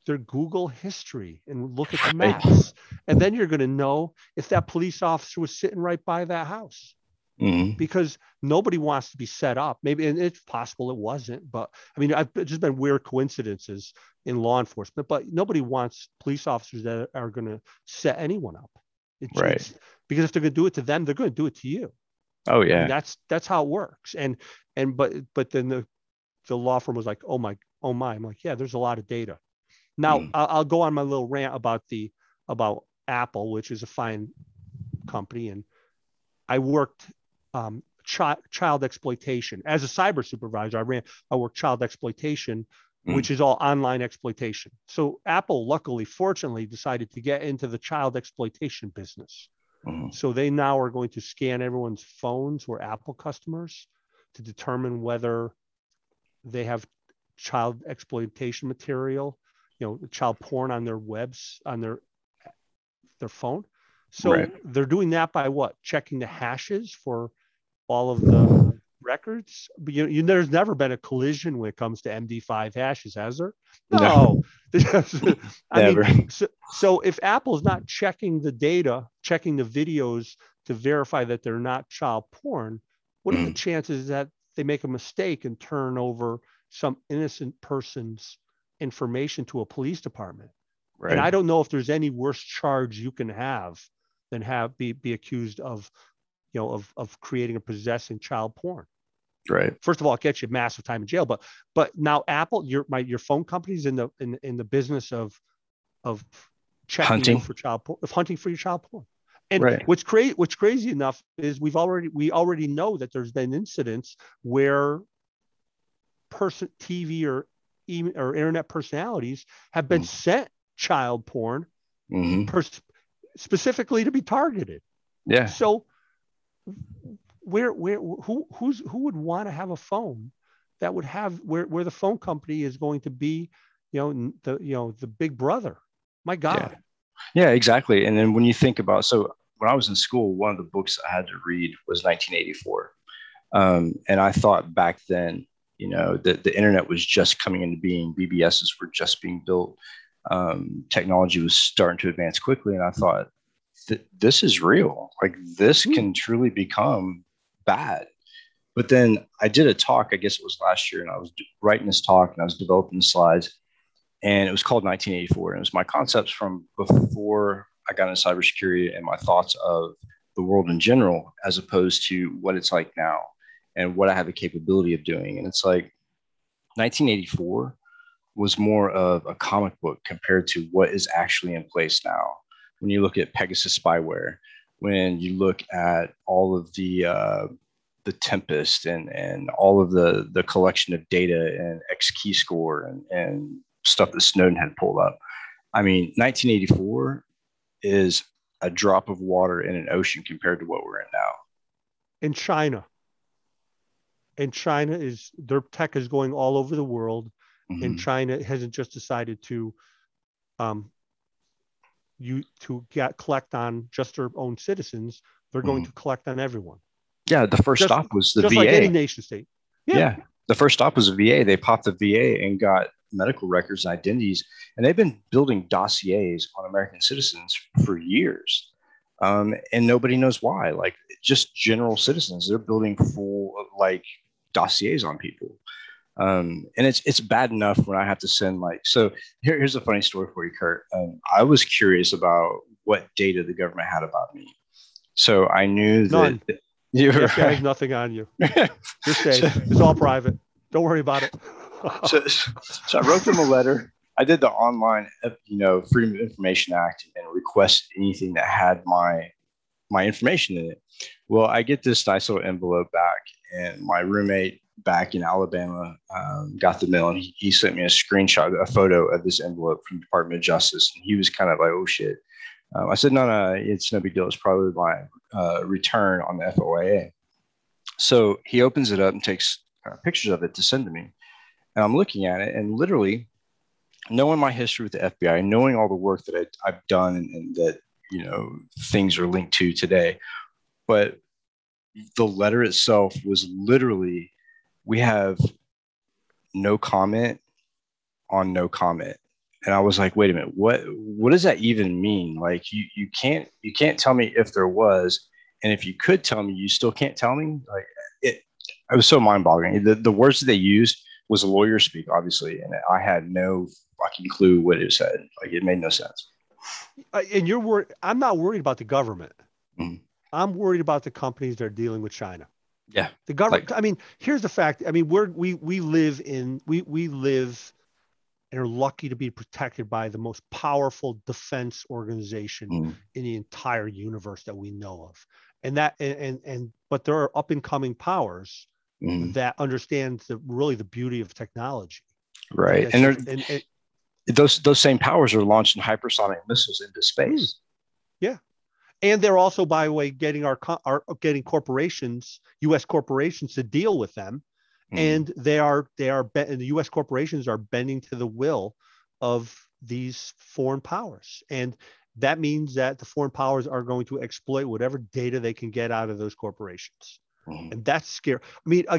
their Google history and look at the maps. and then you're going to know if that police officer was sitting right by that house mm-hmm. because nobody wants to be set up. Maybe, and it's possible it wasn't, but I mean, I've just been weird coincidences in law enforcement, but nobody wants police officers that are going to set anyone up. It's, right. It's, because if they're going to do it to them, they're going to do it to you. Oh yeah. I mean, that's that's how it works. And and but but then the the law firm was like, oh my oh my. I'm like, yeah, there's a lot of data. Now mm. I'll, I'll go on my little rant about the about Apple, which is a fine company, and I worked um, chi- child exploitation. As a cyber supervisor, I ran, I worked child exploitation, mm. which is all online exploitation. So Apple, luckily, fortunately, decided to get into the child exploitation business. Mm. So they now are going to scan everyone's phones who are Apple customers to determine whether they have child exploitation material, you know, child porn on their webs on their their phone. So right. they're doing that by what? Checking the hashes for all of the records. But you, you, there's never been a collision when it comes to MD5 hashes, has there? No. no. I never. Mean, so, so if Apple's not checking the data, checking the videos to verify that they're not child porn, what are the mm. chances that they make a mistake and turn over some innocent person's information to a police department? Right. And I don't know if there's any worse charge you can have than have be, be accused of you know, of of creating or possessing child porn. Right. First of all, it gets you massive time in jail. But but now Apple, your my your phone company's in the in in the business of of checking hunting for child porn, of hunting for your child porn. And Right. what's crazy, what's crazy enough is we've already we already know that there's been incidents where person TV or email or internet personalities have been Mm. sent child porn hmm pers- specifically to be targeted. Yeah. So where where who who's who would want to have a phone that would have where where the phone company is going to be, you know, the you know the big brother. My God. Yeah, exactly. And then when you think about, so when I was in school, one of the books I had to read was 1984. Um, and I thought back then, you know, that the internet was just coming into being, BBSs were just being built, um, technology was starting to advance quickly. And I thought, th- this is real. Like, this Hmm. can truly become bad. But then I did a talk, I guess it was last year, and I was writing this talk and I was developing the slides and it was called 1984. And it was my concepts from before I got into cybersecurity and my thoughts of the world in general, as opposed to what it's like now and what I have the capability of doing. And it's like 1984 was more of a comic book compared to what is actually in place now. When you look at Pegasus spyware, when you look at all of the uh, the Tempest and and all of the the collection of data and XKeyscore and and stuff that Snowden had pulled up. I mean, 1984 is a drop of water in an ocean compared to what we're in now. In China. And China is their tech is going all over the world. and Mhm. China hasn't just decided to um, you to get collect on just their own citizens. They're going Mhm. to collect on everyone, Yeah, the first Just- stop was the just VA. like any nation state. yeah. Yeah. the first stop was a VA. They popped the VA and got medical records and identities, and they've been building dossiers on American citizens for years. Um, and nobody knows why. Like just general citizens, they're building full like dossiers on people. Um, and it's it's bad enough when I have to send like so. Here, here's a funny story for you, Kurt. Um, I was curious about what data the government had about me, so I knew None. that you The were FBI has nothing on you. You're safe. It's all private. Don't worry about it. so, so I wrote them a letter. I did the online, you know, Freedom of Information Act and request anything that had my my information in it. Well, I get this nice little envelope back, and my roommate back in Alabama um, got the mail, and he, he sent me a screenshot, a photo of this envelope from Department of Justice, and he was kind of like, "Oh shit." Um, I said, "No, no, it's no big deal. It's probably my uh, return on the FOIA." So he opens it up and takes uh, pictures of it to send to me and I'm looking at it, and literally, knowing my history with the FBI, knowing all the work that I, I've done, and, and that you know things are linked to today, but the letter itself was literally, we have no comment on no comment, and I was like, wait a minute, what what does that even mean? Like you you can't you can't tell me if there was, and if you could tell me, you still can't tell me. Like it, it was so mind boggling. The the words that they used was a lawyer speak, obviously, and I had no fucking clue what it said. Like it made no sense. Uh, and you're worried. I'm not worried about the government. Mhm. I'm worried about the companies that are dealing with China. Yeah. The government. I mean, here's the fact. I mean, we're we we live in we we live and are lucky to be protected by the most powerful defense organization Mm. in the entire universe that we know of. And that and and, and but there are up and coming powers Mm. that understand the really the beauty of technology. Right, That's and, and, and those those same powers are launching hypersonic missiles into space. And they're also by the way getting our our getting corporations us corporations to deal with them Mm. and they are they are and the us corporations are bending to the will of these foreign powers and that means that the foreign powers are going to exploit whatever data they can get out of those corporations Mhm. and that's scary i mean uh,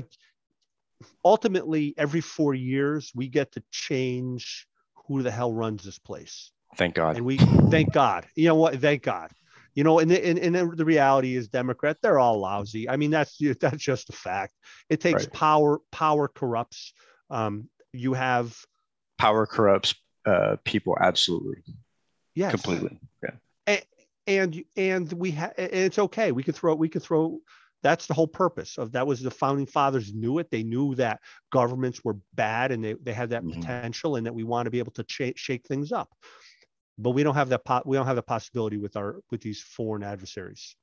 ultimately every four years we get to change who the hell runs this place Thank God. and we thank God. You know what? Thank God. You know, and the, and, and the reality is, Democrat, they're all lousy. I mean, that's that's just a fact. It takes Right. power. Power corrupts. Um, you have Power corrupts uh, people absolutely, yes, completely. Yeah. and and we have. It's okay. We could throw. We could throw. That's the whole purpose of that was the founding fathers knew it. They knew that governments were bad and they, they had that Mhm. potential and that we want to be able to cha- shake things up. But we don't have that po- we don't have the possibility with our with these foreign adversaries.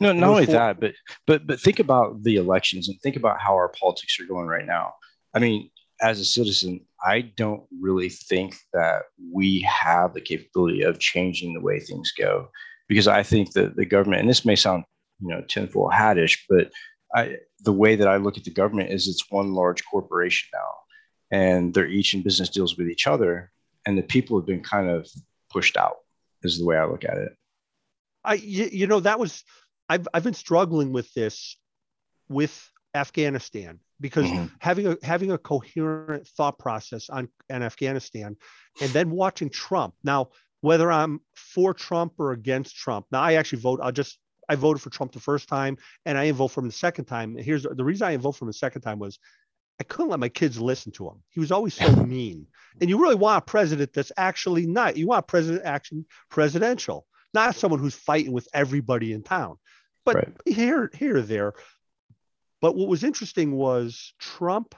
No, not only that, but but but think about the elections and think about how our politics are going right now. I mean, as a citizen, I don't really think that we have the capability of changing the way things go because I think that the government, and this may sound you know tinfoil hattish, but I the way that I look at the government is it's one large corporation now, and they're each in business deals with each other, and the people have been kind of pushed out. Is the way I look at it. I you, know that was I've I've been struggling with this with Afghanistan because mm-hmm. having a having a coherent thought process on, on Afghanistan and then watching Trump. Now, whether I'm for Trump or against Trump, now I actually vote, I'll just I voted for Trump the first time and I didn't vote for him the second time. Here's the reason I didn't vote for him the second time was I couldn't let my kids listen to him. He was always so mean. And you really want a president that's actually not. You want a president action presidential, not someone who's fighting with everybody in town. But right. here, here, there. But what was interesting was Trump,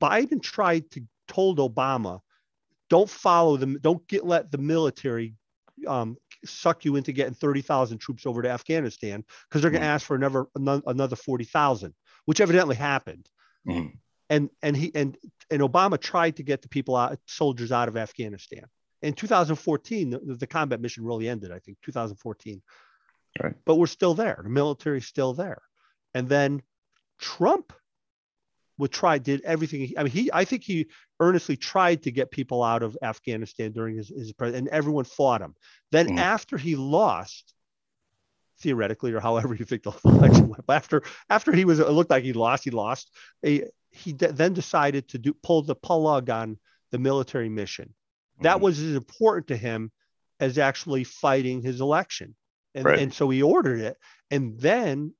Biden tried to told Obama, don't follow them, don't get let the military um, suck you into getting 30,000 troops over to Afghanistan because they're going to mm-hmm. ask for another another 40,000, which evidently happened. Mm-hmm. And and he and and Obama tried to get the people out, soldiers out of Afghanistan. In 2014, the, the combat mission really ended. I think 2014. Right. But we're still there. The military's still there. And then Trump would try did everything. I mean, he I think he earnestly tried to get people out of Afghanistan during his, his and everyone fought him. Then mm. after he lost, theoretically or however you think the election went, after after he was it looked like he lost, he lost. He, he de- then decided to do pull the plug on the military mission. That mm. was as important to him as actually fighting his election. And, right. and so he ordered it. And then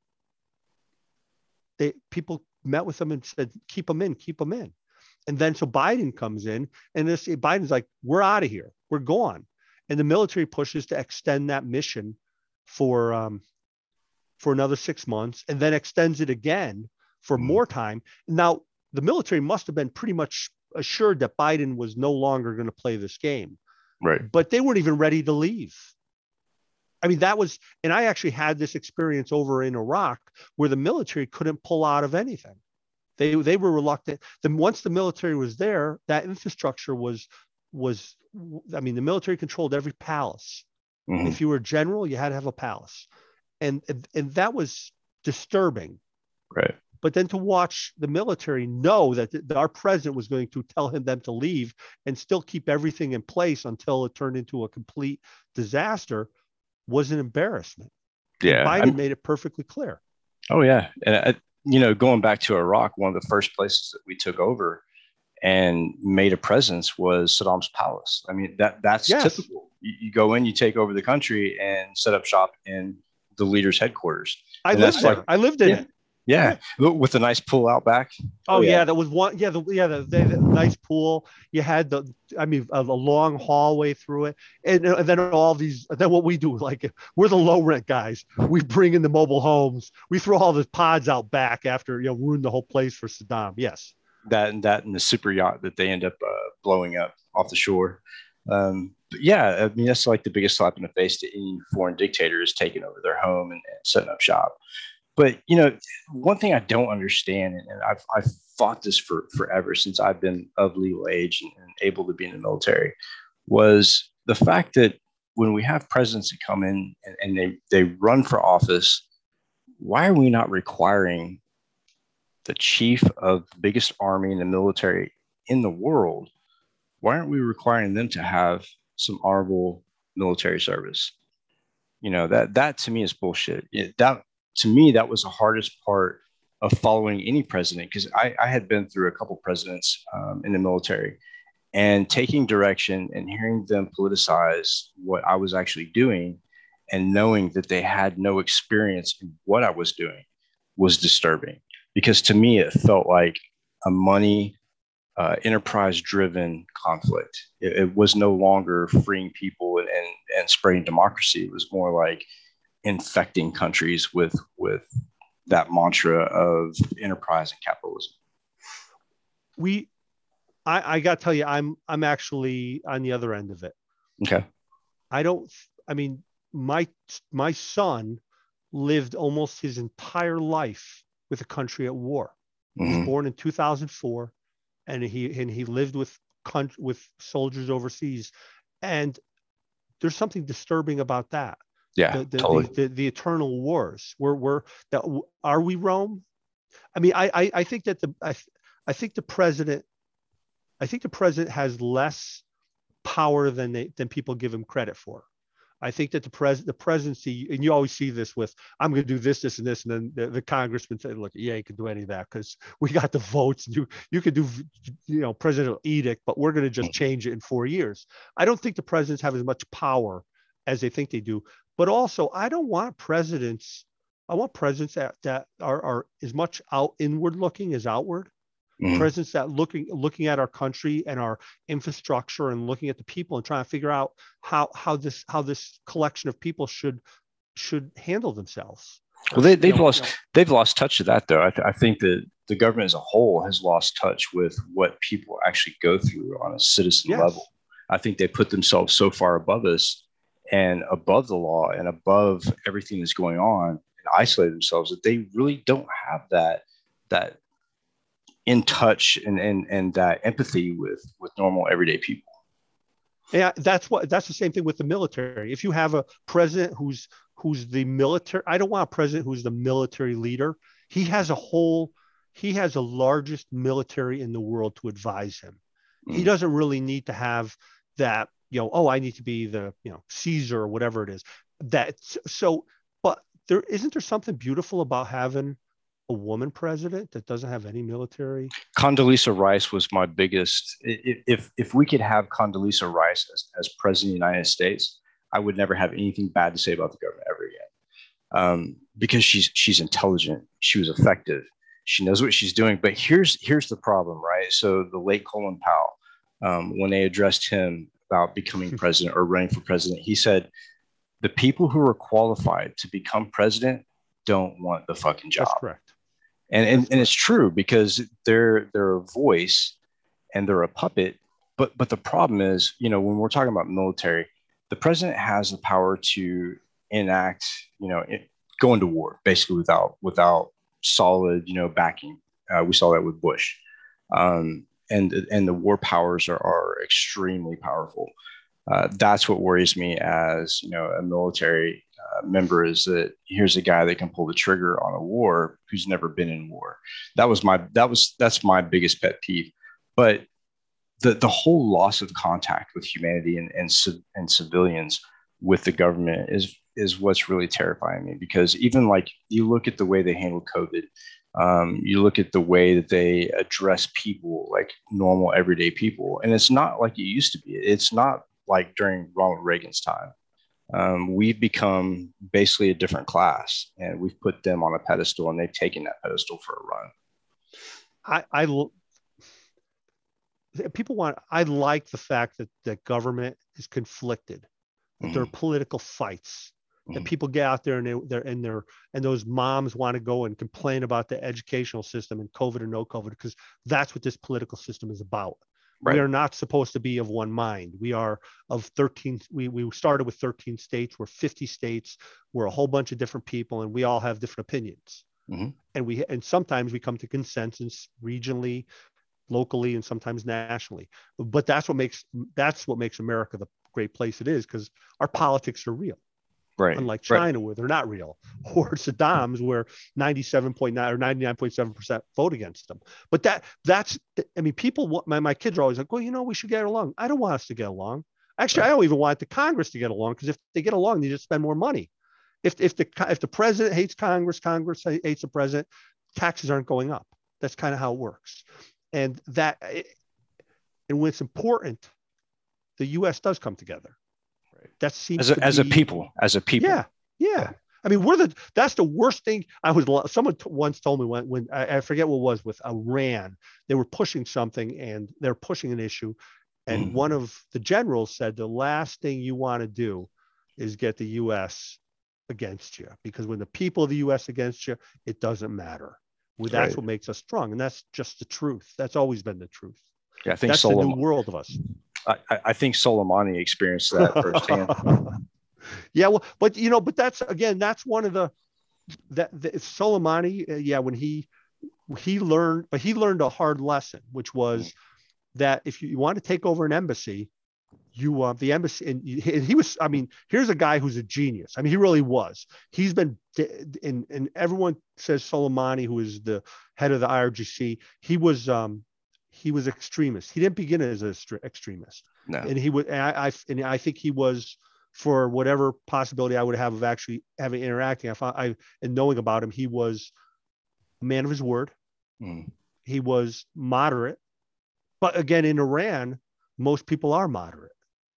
they people met with him and said, keep them in, keep them in. And then so Biden comes in and this Biden's like, we're out of here. We're gone. And the military pushes to extend that mission for um, for another six months and then extends it again for mm-hmm. more time. Now the military must have been pretty much assured that Biden was no longer going to play this game. Right. But they weren't even ready to leave. I mean, that was, and I actually had this experience over in Iraq where the military couldn't pull out of anything. They they were reluctant. Then once the military was there, that infrastructure was was. I mean, the military controlled every palace. Mm-hmm. If you were a general, you had to have a palace, and and that was disturbing. Right. But then to watch the military know that, that our president was going to tell him them to leave and still keep everything in place until it turned into a complete disaster was an embarrassment. Yeah, Biden I'm, made it perfectly clear. Oh yeah, and I, you know, going back to Iraq, one of the first places that we took over and made a presence was Saddam's palace. I mean, that that's yes. typical. You, you, go in, you take over the country, and set up shop in the leader's headquarters. I lived there. Like, I lived in yeah. it. Yeah, with a nice pool out back. Oh, oh yeah. yeah. that was one. Yeah, the yeah the, the, the, nice pool. You had the, I mean, a, a long hallway through it, and, and, then all these. Then what we do, like we're the low rent guys. We bring in the mobile homes. We throw all the pods out back after you know ruin the whole place for Saddam. Yes. That and that and the super yacht that they end up uh, blowing up off the shore. Um, but yeah, I mean that's like the biggest slap in the face to any foreign dictator is taking over their home and, and setting up shop but you know, one thing I don't understand, and I've I've fought this for forever since I've been of legal age and, and able to be in the military, was the fact that when we have presidents that come in and, and they they run for office, why are we not requiring the chief of the biggest army in the military in the world? Why aren't we requiring them to have some honorable military service? You know that that to me is bullshit. It, that to me, that was the hardest part of following any president because I, I, had been through a couple presidents um, in the military and taking direction and hearing them politicize what I was actually doing and knowing that they had no experience in what I was doing was disturbing because to me it felt like a money uh, enterprise driven conflict. It, it, was no longer freeing people and, and, and spreading democracy. It was more like infecting countries with with that mantra of enterprise and capitalism. We, I, I got to tell you, I'm I'm actually on the other end of it. Okay. I don't. I mean, my my son lived almost his entire life with a country at war. Mm-hmm. He was mm-hmm. born in 2004, and he and he lived with with soldiers overseas, and there's something disturbing about that. Yeah, the, the, totally. the, the, the eternal wars. We're we're that are we Rome? I mean, I I, I think that the I, I think the president, I think the president has less power than they than people give him credit for. I think that the pres the presidency, and you always see this with, I'm going to do this, this, and this, and then the, the congressman said, "Look, yeah, you can do any of that because we got the votes. You you could do, you know, presidential edict, but we're going to just mm. change it in four years." I don't think the presidents have as much power as they think they do. But also, I don't want presidents. I want presidents that that are, are as much out inward looking as outward mm-hmm. presence that looking looking at our country and our infrastructure and looking at the people and trying to figure out how how this how this collection of people should should handle themselves well they, they've you know, lost you know. they've lost touch of that though I, th- I think that the government as a whole has lost touch with what people actually go through on a citizen yes. level i think they put themselves so far above us and above the law and above everything that's going on and isolate themselves that they really don't have that that in touch and and and that empathy with with normal everyday people. Yeah, that's what that's the same thing with the military. If you have a president who's who's the military, I don't want a president who's the military leader. He has a whole he has the largest military in the world to advise him. Mm. He doesn't really need to have that, you know, oh, I need to be the, you know, Caesar or whatever it is. That so, but there isn't there something beautiful about having a woman president that doesn't have any military? Condoleezza Rice was my biggest. If if we could have Condoleezza Rice as, as president of the United States, I would never have anything bad to say about the government ever again. Um, because she's she's intelligent, she was effective, she knows what she's doing. But here's here's the problem, right? So the late Colin Powell, um, when they addressed him about becoming president or running for president, he said, "The people who are qualified to become president don't want the fucking job." That's correct. And and, and it's true because they're they're a voice and they're a puppet but but the problem is you know when we're talking about military the president has the power to enact you know go into war basically without without solid you know backing. Uh, we saw that with bush. Um, and and the war powers are, are extremely powerful uh, that's what worries me as you know a military uh, member is that here's a guy that can pull the trigger on a war who's never been in war. That was my that was that's my biggest pet peeve. But the the whole loss of contact with humanity and and, and civilians with the government is is what's really terrifying me because even like you look at the way they handle COVID, um, you look at the way that they address people like normal everyday people, and it's not like it used to be. It's not like during Ronald Reagan's time um, we've become basically a different class and we've put them on a pedestal and they've taken that pedestal for a run. I, I people want, I like the fact that the government is conflicted. Mm-hmm. There are political fights. That people get out there and they, they're in there and those moms want to go and complain about the educational system and COVID or no COVID because that's what this political system is about. Right. We are not supposed to be of one mind. We are of 13. We, we started with 13 states. We're 50 states. We're a whole bunch of different people, and we all have different opinions. Mm-hmm. And we and sometimes we come to consensus regionally, locally, and sometimes nationally. But that's what makes that's what makes America the great place it is because our politics are real right unlike china right. where they're not real or saddam's where 97.9 or 99.7% vote against them. But that that's i mean people my, my kids are always like well you know we should get along. I don't want us to get along. Actually right. i don't even want the congress to get along because if they get along they just spend more money. If, if the if the president hates congress congress hates the president taxes aren't going up. That's kind of how it works. And that eh, and when it's important the us does come together that seems as a, as be, a people, as a people. Yeah, yeah. I mean, we're the that's the worst thing. I was someone t- once told me when when I, I, forget what it was with Iran, they were pushing something and they're pushing an issue, and mm. one of the generals said the last thing you want to do is get the U.S. against you because when the people of the U.S. against you, it doesn't matter. Well, that's right. what makes us strong, and that's just the truth. That's always been the truth. Yeah, I think that's the new world of us. I, I think Soleimani experienced that firsthand. yeah, well, but you know, but that's again, that's one of the that the, Soleimani. Uh, yeah, when he he learned, but he learned a hard lesson, which was that if you, you want to take over an embassy, you want uh, the embassy and, and he was i mean here's a guy who's a genius i mean he really was he's been and, and everyone says soleimani who is the head of the irgc he was um he was extremist he didn't begin as an extremist no. and he would and I, I and i think he was for whatever possibility i would have of actually having interacting i found i and knowing about him he was a man of his word mm. he was moderate but again in iran most people are moderate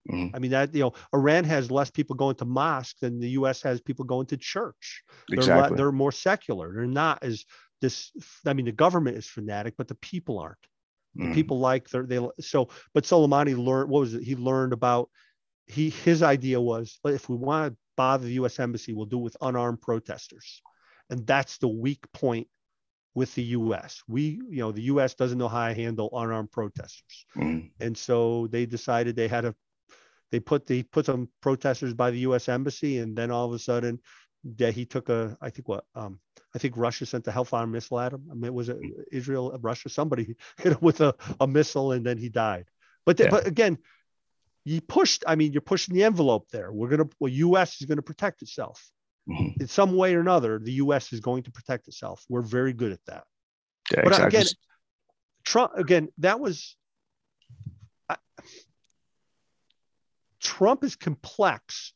Mm-hmm. I mean that you know Iran has less people going to mosque than the U.S. has people going to church. They're exactly. Le- they're more secular. They're not as this. I mean the government is fanatic, but the people aren't. Mm-hmm. people like they they so. But Soleimani learned what was it? He learned about he his idea was if we want to bother the U.S. embassy, we'll do it with unarmed protesters, and that's the weak point with the U.S. We, you know, the U.S. doesn't know how to handle unarmed protesters, mm. and so they decided they had to they put the put some protesters by the U.S. embassy, and then all of a sudden, yeah, he took a I think what um, I think Russia sent a Hellfire missile at him. I mean, was it mm. Israel, uh, Russia? Somebody hit him with a, a missile, and then he died. But yeah. but again, you pushed. I mean, you're pushing the envelope there. We're gonna. Well, U.S. is going to protect itself mm-hmm. in some way or another. The U.S. is going to protect itself. We're very good at that. Yeah, but uh, exactly. again, Trump. Again, that was Trump is complex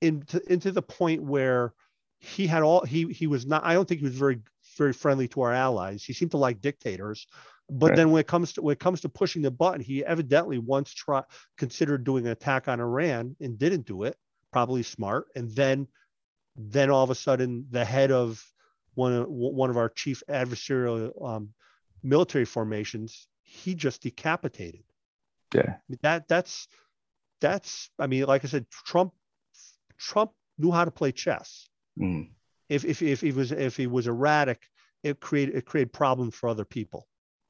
into into the point where he had all he he was not I don't think he was very very friendly to our allies. He seemed to like dictators. But right. then when it comes to when it comes to pushing the button, he evidently once tried considered doing an attack on Iran and didn't do it. Probably smart. And then then all of a sudden the head of one of one of our chief adversarial um, military formations, he just decapitated. Yeah. That that's that's I mean, like I said, Trump Trump knew how to play chess. Mm. If, if if he was if he was erratic, it created it created problems for other people.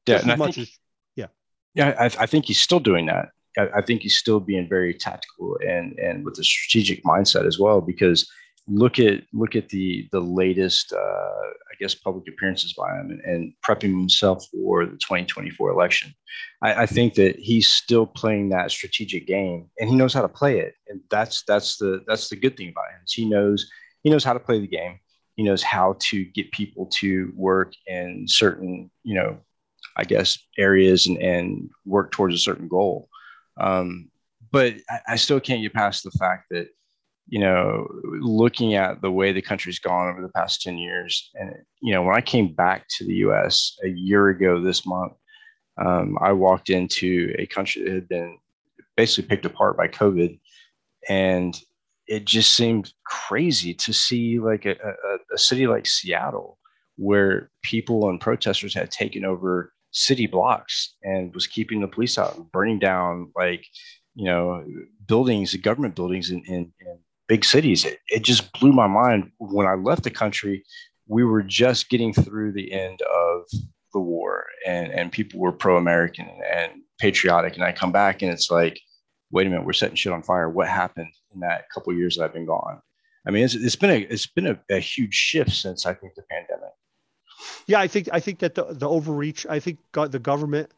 Yeah, as much think, as yeah. Yeah, I, I, think he's still doing that. I, I think he's still being very tactical and and with a strategic mindset as well because look at look at the the latest uh, I guess public appearances by him and, and, prepping himself for the 2024 election. I, I, think that he's still playing that strategic game and he knows how to play it. And that's that's the that's the good thing about him. He knows he knows how to play the game. He knows how to get people to work in certain, you know, I guess areas and, and work towards a certain goal. Um, but I, I still can't get past the fact that you know, looking at the way the country's gone over the past 10 years. And, you know, when I came back to the US a year ago this month, um, I walked into a country that had been basically picked apart by COVID. And it just seemed crazy to see like a, a, a city like Seattle, where people and protesters had taken over city blocks and was keeping the police out, and burning down like, you know, buildings, government buildings in, in, in big cities. It, it just blew my mind when I left the country. We were just getting through the end of the war, and and people were pro-American and patriotic. And I come back, and it's like, wait a minute, we're setting shit on fire. What happened in that couple years that I've been gone? I mean, it's, it's been a it's been a, a huge shift since I think the pandemic. Yeah, I think I think that the the overreach. I think the government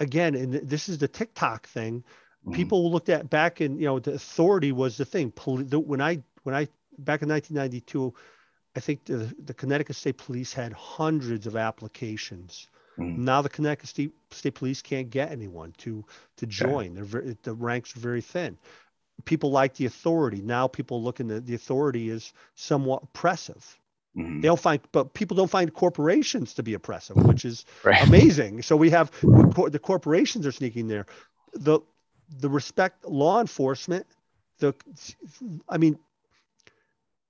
again, and this is the TikTok thing Mm-hmm. People looked at back in, you know, the authority was the thing. When I, when I, back in 1992, I think the, the Connecticut State Police had hundreds of applications. Mm-hmm. Now the Connecticut State, State Police can't get anyone to to join. Okay. They're very, the ranks are very thin. People like the authority. Now people look at the, the authority is somewhat oppressive. Mm-hmm. They'll find, but people don't find corporations to be oppressive, which is right. amazing. So we have the corporations are sneaking there. The the respect law enforcement the i mean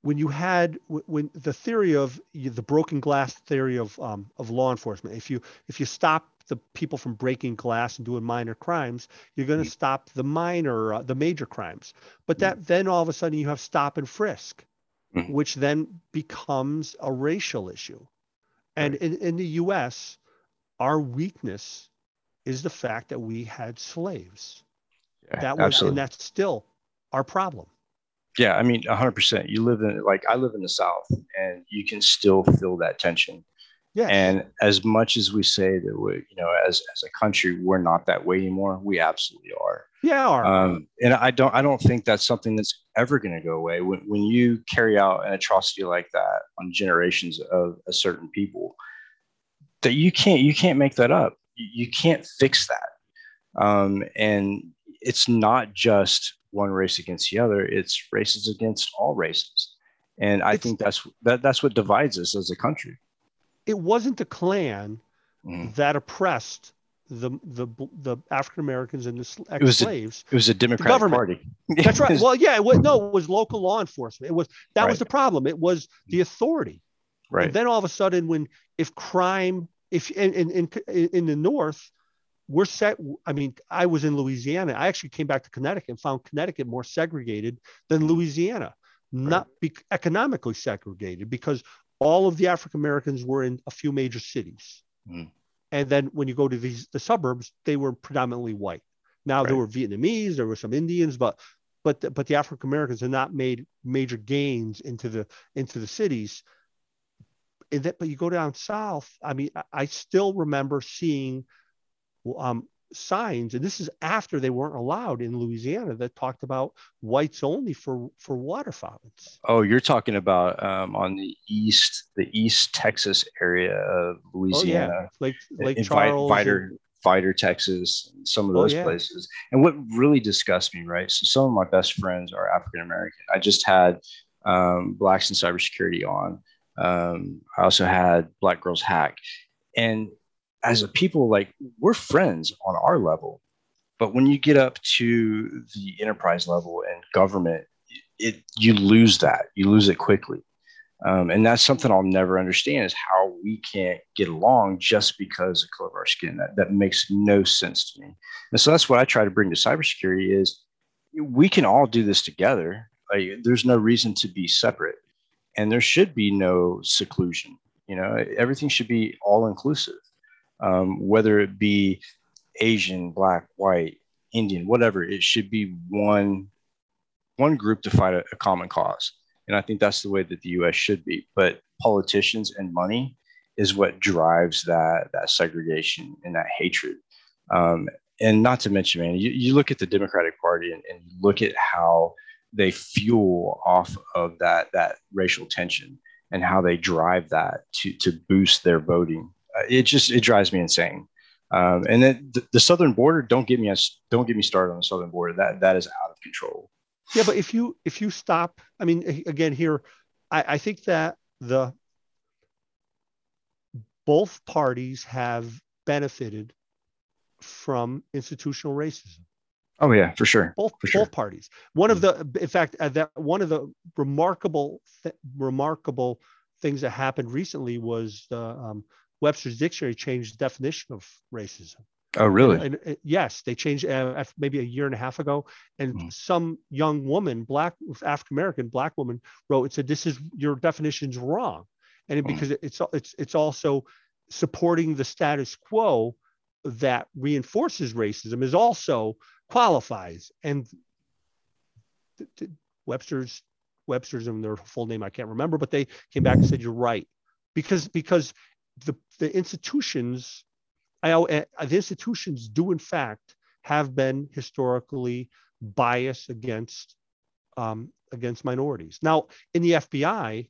when you had when the theory of the broken glass theory of um, of law enforcement if you if you stop the people from breaking glass and doing minor crimes you're going to mm-hmm. stop the minor uh, the major crimes but that mm-hmm. then all of a sudden you have stop and frisk mm-hmm. which then becomes a racial issue and in, in the us our weakness is the fact that we had slaves Yeah, that was, absolutely. and that's still our problem. Yeah, I mean, 100%. You live in, like, I live in the South, and you can still feel that tension. Yeah. And as much as we say that we, you know, as as a country, we're not that way anymore. We absolutely are. Yeah. Are. Um, and I don't, I don't think that's something that's ever going to go away. When when you carry out an atrocity like that on generations of a certain people, that you can't, you can't make that up. You, you can't fix that. Um, and it's not just one race against the other; it's races against all races. And I it's, think that's that that's what divides us as a country it wasn't the Klan mm. that oppressed the the the African Americans and the ex slaves. It was a Democratic Party. That's right. Well, yeah, it was, no, it was local law enforcement. It was that right. was the problem. It was the authority. Right. And then all of a sudden, when if crime, if in in in, in the North, we're set. I mean, I was in Louisiana. I actually came back to Connecticut and found Connecticut more segregated than Louisiana. Right. Not be, economically segregated because all of the African Americans were in a few major cities. Mm. And then when you go to these the suburbs, they were predominantly white. Now right. there were Vietnamese, there were some Indians, but but the, but the African Americans had not made major gains into the into the cities. And that, but you go down south. I mean, I, I still remember seeing um, signs, and this is after they weren't allowed in Louisiana that talked about whites only for for water fountains. Oh, you're talking about um, on the east, the East Texas area of Louisiana, oh, yeah. Lake in Charles, Vidor, and... Texas, some of oh, those oh, yeah. places. And what really disgusts me, right? So some of my best friends are African American. I just had um, blacks in cybersecurity on. Um, I also had Black Girls Hack, and as a people, like we're friends on our level. But when you get up to the enterprise level and government, it you lose that. You lose it quickly. Um, and that's something I'll never understand is how we can't get along just because of color of our skin. That, that makes no sense to me. And so that's what I try to bring to cybersecurity is we can all do this together. Like, there's no reason to be separate and there should be no seclusion. You know, everything should be all inclusive um, whether it be Asian, Black, White, Indian, whatever. It should be one one group to fight a, a common cause, and I think that's the way that the U.S. should be. But politicians and money is what drives that that segregation and that hatred. Um, and not to mention, man, you, you look at the Democratic Party and, and look at how they fuel off of that that racial tension and how they drive that to to boost their voting it just it drives me insane. Um, and then the, the, southern border, don't get me a, don't get me started on the southern border. That that is out of control. Yeah, but if you if you stop, I mean, again here, I, I think that the both parties have benefited from institutional racism. Oh yeah, for sure. Both for sure. both parties. One of the, in fact, uh, that one of the remarkable th- remarkable things that happened recently was the um, Webster's dictionary changed the definition of racism. Oh, really? And, and, yes, they changed uh, maybe a year and a half ago. And mm. some young woman, black African American black woman, wrote and said, "This is your definition's wrong," and it, mm. because it's it's it's also supporting the status quo that reinforces racism is also qualifies. And th- th- Webster's Webster's and their full name I can't remember, but they came back and said you're right because because the, the institutions, I, uh, the institutions do in fact have been historically biased against um, against minorities. Now, in the FBI,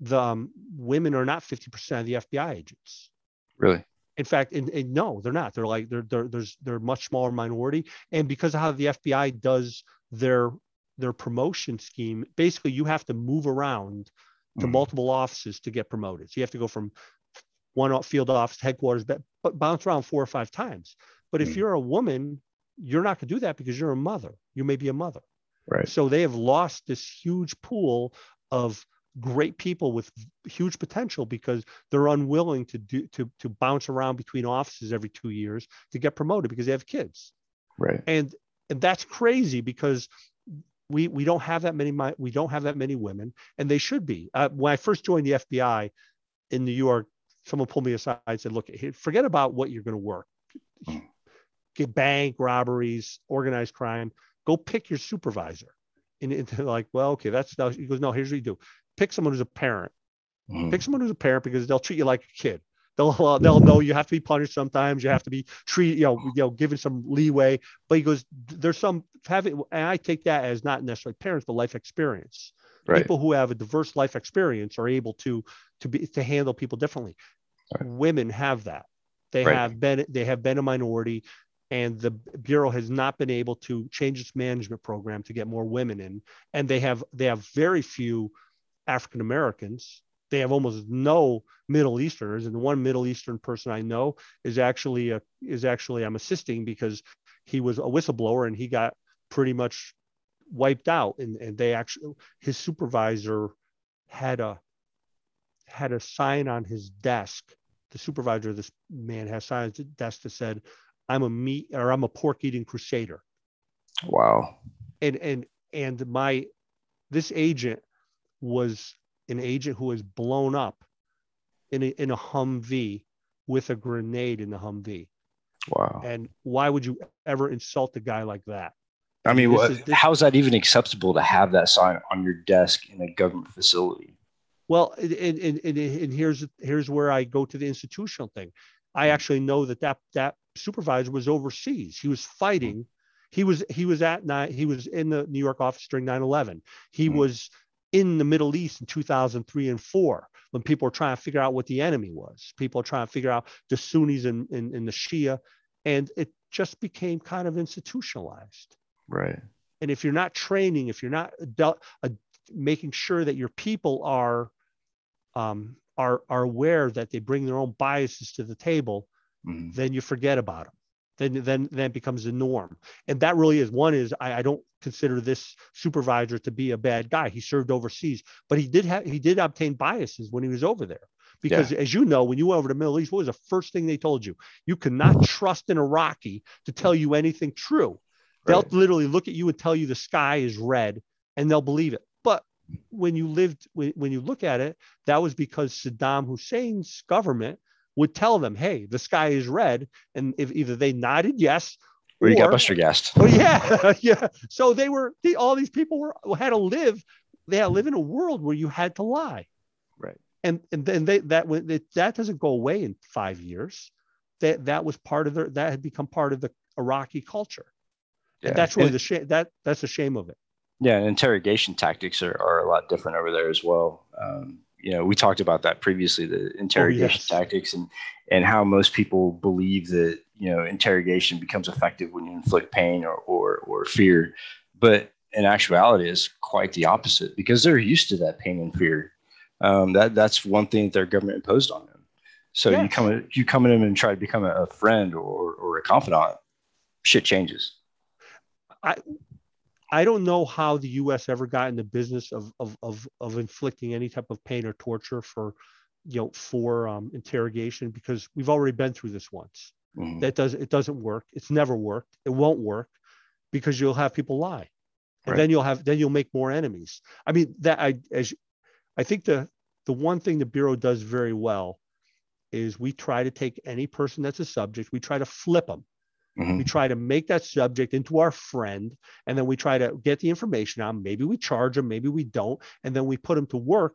the um, women are not 50% of the FBI agents. Really? In fact, in, in, no, they're not. They're like they're, they're there's they're a much smaller minority, and because of how the FBI does their their promotion scheme, basically you have to move around to mm. multiple offices to get promoted. So you have to go from one field office headquarters, but, but bounce around four or five times. But if mm. you're a woman, you're not going to do that because you're a mother. You may be a mother. Right. So they have lost this huge pool of great people with huge potential because they're unwilling to do to to bounce around between offices every two years to get promoted because they have kids. Right. And and that's crazy because we we don't have that many we don't have that many women and they should be. Uh, when I first joined the FBI in New York someone pulled me aside and said, look, forget about what you're going to work. get bank robberies, organized crime. Go pick your supervisor. And, and they're like, well, okay, that's now. He goes, no, here's what you do: pick someone who's a parent. Mhm. Pick someone who's a parent because they'll treat you like a kid. They'll uh, they'll know you have to be punished sometimes. You have to be treated, you know, you know, given some leeway. But he goes, there's some having, and I take that as not necessarily parents, but life experience. Right. People who have a diverse life experience are able to to be to handle people differently. Right. Women have that. They Right. have been they have been a minority, and the bureau has not been able to change its management program to get more women in. And they have they have very few African Americans. They have almost no Middle Easterners, and the one Middle Eastern person I know is actually a, is actually I'm assisting because he was a whistleblower and he got pretty much wiped out. And, and they actually his supervisor had a had a sign on his desk. The supervisor of this man has sign on his desk that said, "I'm a meat or I'm a pork eating crusader." Wow. and and and my this agent was an agent who was blown up in a, in a Humvee with a grenade in the Humvee. Wow. And why would you ever insult a guy like that? I mean, This what, is- this- how is that even acceptable to have that sign on your desk in a government facility? Well, and, and, and, and and here's here's where I go to the institutional thing. I actually know that that that supervisor was overseas. He was fighting. He was he was at night. He was in the New York office during 9/11. He Mhm. was in the Middle East in 2003 and four when people were trying to figure out what the enemy was. People are trying to figure out the Sunnis and, and, and the Shia, and it just became kind of institutionalized Right. and if you're not training if you're not adult, uh, making sure that your people are um, are are aware that they bring their own biases to the table Mhm. then you forget about them then then then it becomes the norm. And that really is one is I, I don't consider this supervisor to be a bad guy. He served overseas but he did have he did obtain biases when he was over there. Because as you know when you went over to the middle east what was the first thing they told you? You cannot trust an iraqi to tell you anything true they'll Right. literally look at you and tell you the sky is red and they'll believe it but when you lived when, when you look at it that was because saddam hussein's government would tell them hey the sky is red and if either they nodded yes Or you got Buster gassed. Oh yeah, yeah. So they were the, all these people were had to live. They had to live in a world where you had to lie. Right. And and then they that it, that doesn't go away in five years. That that was part of their that had become part of the Iraqi culture. Yeah. That's really the shame. That that's the shame of it. Yeah, and interrogation tactics are, are a lot different over there as well. Um, you know, we talked about that previously, the interrogation yes. tactics and and how most people believe that you know interrogation becomes effective when you inflict pain or or, or fear, but in actuality, it's quite the opposite because they're used to that pain and fear. Um, that that's one thing that their government imposed on them. So you come you come in and try to become a, a friend or or a confidant, shit changes. I I don't know how the U.S. ever got in the business of of of, of inflicting any type of pain or torture for, you know, for um, interrogation because we've already been through this once. Mhm. that does it doesn't work it's never worked it won't work because you'll have people lie and Right. then you'll have then you'll make more enemies i mean that i as i think the the one thing the bureau does very well is we try to take any person that's a subject we try to flip them Mhm. we try to make that subject into our friend and then we try to get the information on maybe we charge them maybe we don't and then we put them to work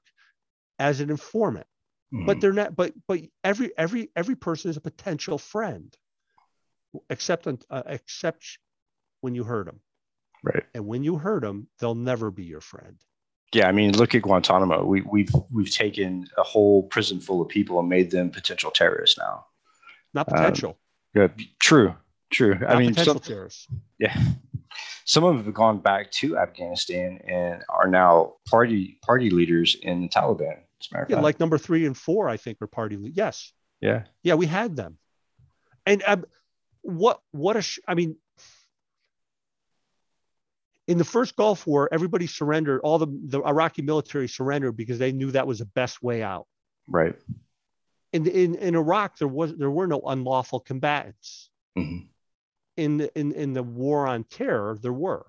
as an informant but Mhm. they're not but but every every every person is a potential friend except on- uh, except when you hurt them right. and when you hurt them they'll never be your friend Yeah, I mean, look at Guantanamo. We, we've we've taken a whole prison full of people and made them potential terrorists now. not Um, potential Yeah, true, true. not I mean, some, terrorists yeah, some of them have gone back to Afghanistan and are now party party leaders in the Taliban. As a matter of yeah, like number three and four i think are party le- yes yeah, yeah we had them and um, what what a sh- i mean in the first gulf war everybody surrendered all the the iraqi military surrendered because they knew that was the best way out right. in in, in iraq there was there were no unlawful combatants Mhm. In the, in in the war on terror there were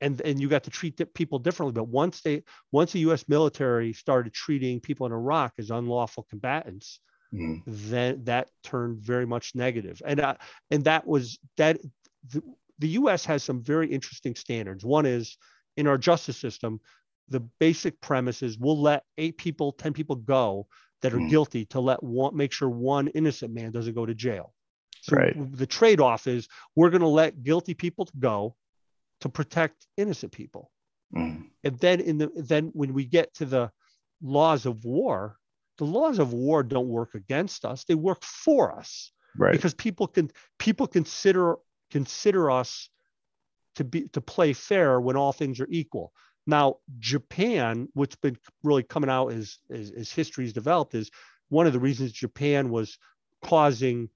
and and you got to treat people differently but once they once the US military started treating people in Iraq as unlawful combatants mm. then that turned very much negative. And uh, and that was that the, the U.S. has some very interesting standards. One is in our justice system, the basic premise is we'll let eight people, ten people go that are mm. guilty to let one make sure one innocent man doesn't go to jail. So right. the trade-off is we're going to let guilty people go to protect innocent people. Mm. And then in the then when we get to the laws of war, the laws of war don't work against us; they work for us. Right. Because people can people consider consider us to be to play fair when all things are equal. Now, Japan, what's been really coming out as, as, as history's developed, is one of the reasons Japan was causing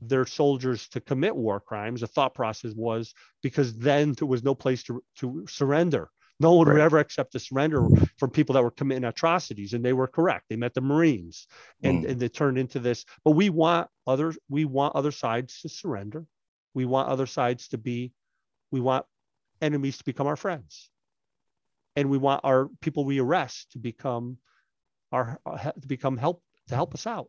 their soldiers to commit war crimes. The thought process was because then there was no place to, to surrender. No one right. would ever accept a surrender from people that were committing atrocities, and they were correct. They met the Marines, and, mm. and they turned into this. But we want others. We want other sides to surrender. We want other sides to be. We want enemies to become our friends, and we want our people we arrest to become our to become help to help us out.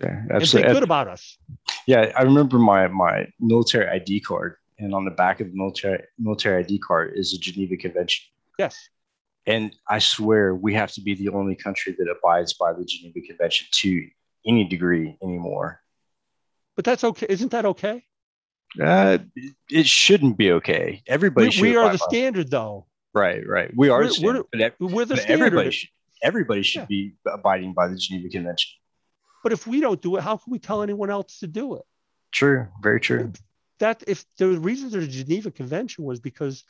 Yeah, absolutely. And good about us. Yeah, I remember my my military ID card and on the back of the military military ID card is the Geneva Convention. Yes. And I swear we have to be the only country that abides by the Geneva Convention to any degree anymore. But that's okay. Isn't that okay? Uh, it shouldn't be okay. Everybody we, we are the standard, though. Right, right. We are. We're, the, standard, we're, we're the standard. Everybody should, everybody should yeah. be abiding by the Geneva Convention. But if we don't do it, how can we tell anyone else to do it? True. Very true that if the reason there's a Geneva Convention was because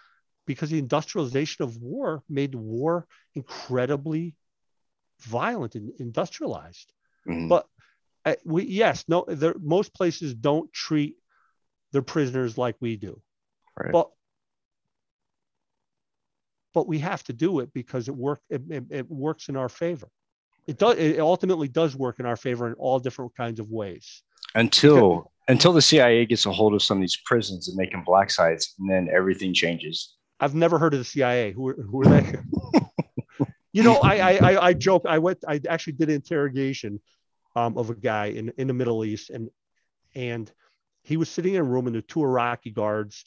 because the industrialization of war made war incredibly violent and industrialized. Mm-hmm. But uh, we yes, no, there, most places don't treat their prisoners like we do. Right. But but we have to do it because it work it, it, it works in our favor. It does it ultimately does work in our favor in all different kinds of ways. Until because, until the CIA gets a hold of some of these prisons and make them black sites, and then everything changes. I've never heard of the CIA. Who are, who are they? you know, I, I I joke. I went. I actually did an interrogation um, of a guy in in the Middle East, and and he was sitting in a room, and were two Iraqi guards,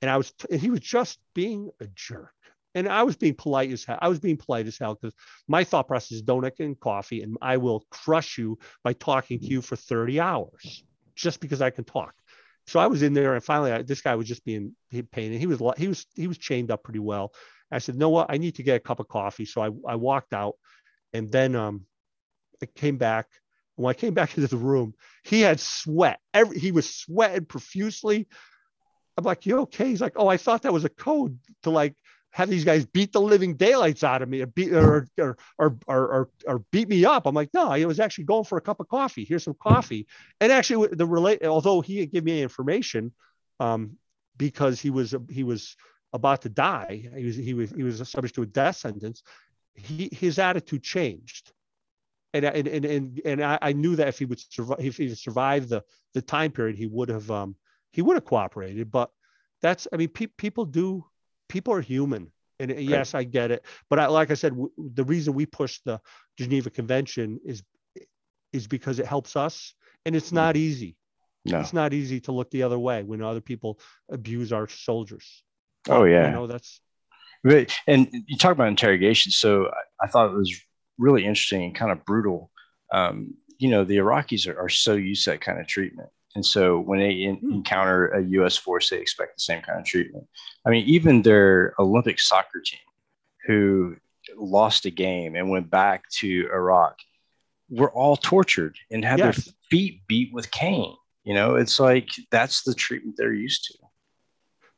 and I was and he was just being a jerk. And I was being polite as hell. I was being polite as hell because my thought process is donut and coffee, and I will crush you by talking to you for 30 hours just because I can talk. So I was in there, and finally, I, this guy was just being pain, and he was he was he was chained up pretty well. I said, "No, what? I need to get a cup of coffee." So I I walked out, and then um, I came back. When I came back into the room, he had sweat. Every he was sweating profusely. I'm like, "You okay?" He's like, "Oh, I thought that was a code to like have these guys beat the living daylights out of me or beat or or or or, or beat me up. I'm like, no, I was actually going for a cup of coffee. Here's some coffee. And actually, the relate, although he gave me information, um, because he was he was about to die, he was he was he was subject to a death sentence. He his attitude changed. And, and, and, and, and I, I knew that if he would survive, if he survived the, the time period, he would have, um, he would have cooperated. But that's, I mean, pe- people do, people are human. And right. yes, I get it. But I, like I said, w- the reason we push the Geneva Convention is is because it helps us, and it's not easy. No. It's not easy to look the other way when other people abuse our soldiers. Oh yeah, you know that's. And you talk about interrogation, so I, I thought it was really interesting and kind of brutal. Um, you know, the Iraqis are, are so used to that kind of treatment. And so when they in, hmm. encounter a U.S. force, they expect the same kind of treatment. I mean, even their Olympic soccer team, who lost a game and went back to Iraq, were all tortured and had yes. their feet beat with cane. You know, it's like that's the treatment they're used to.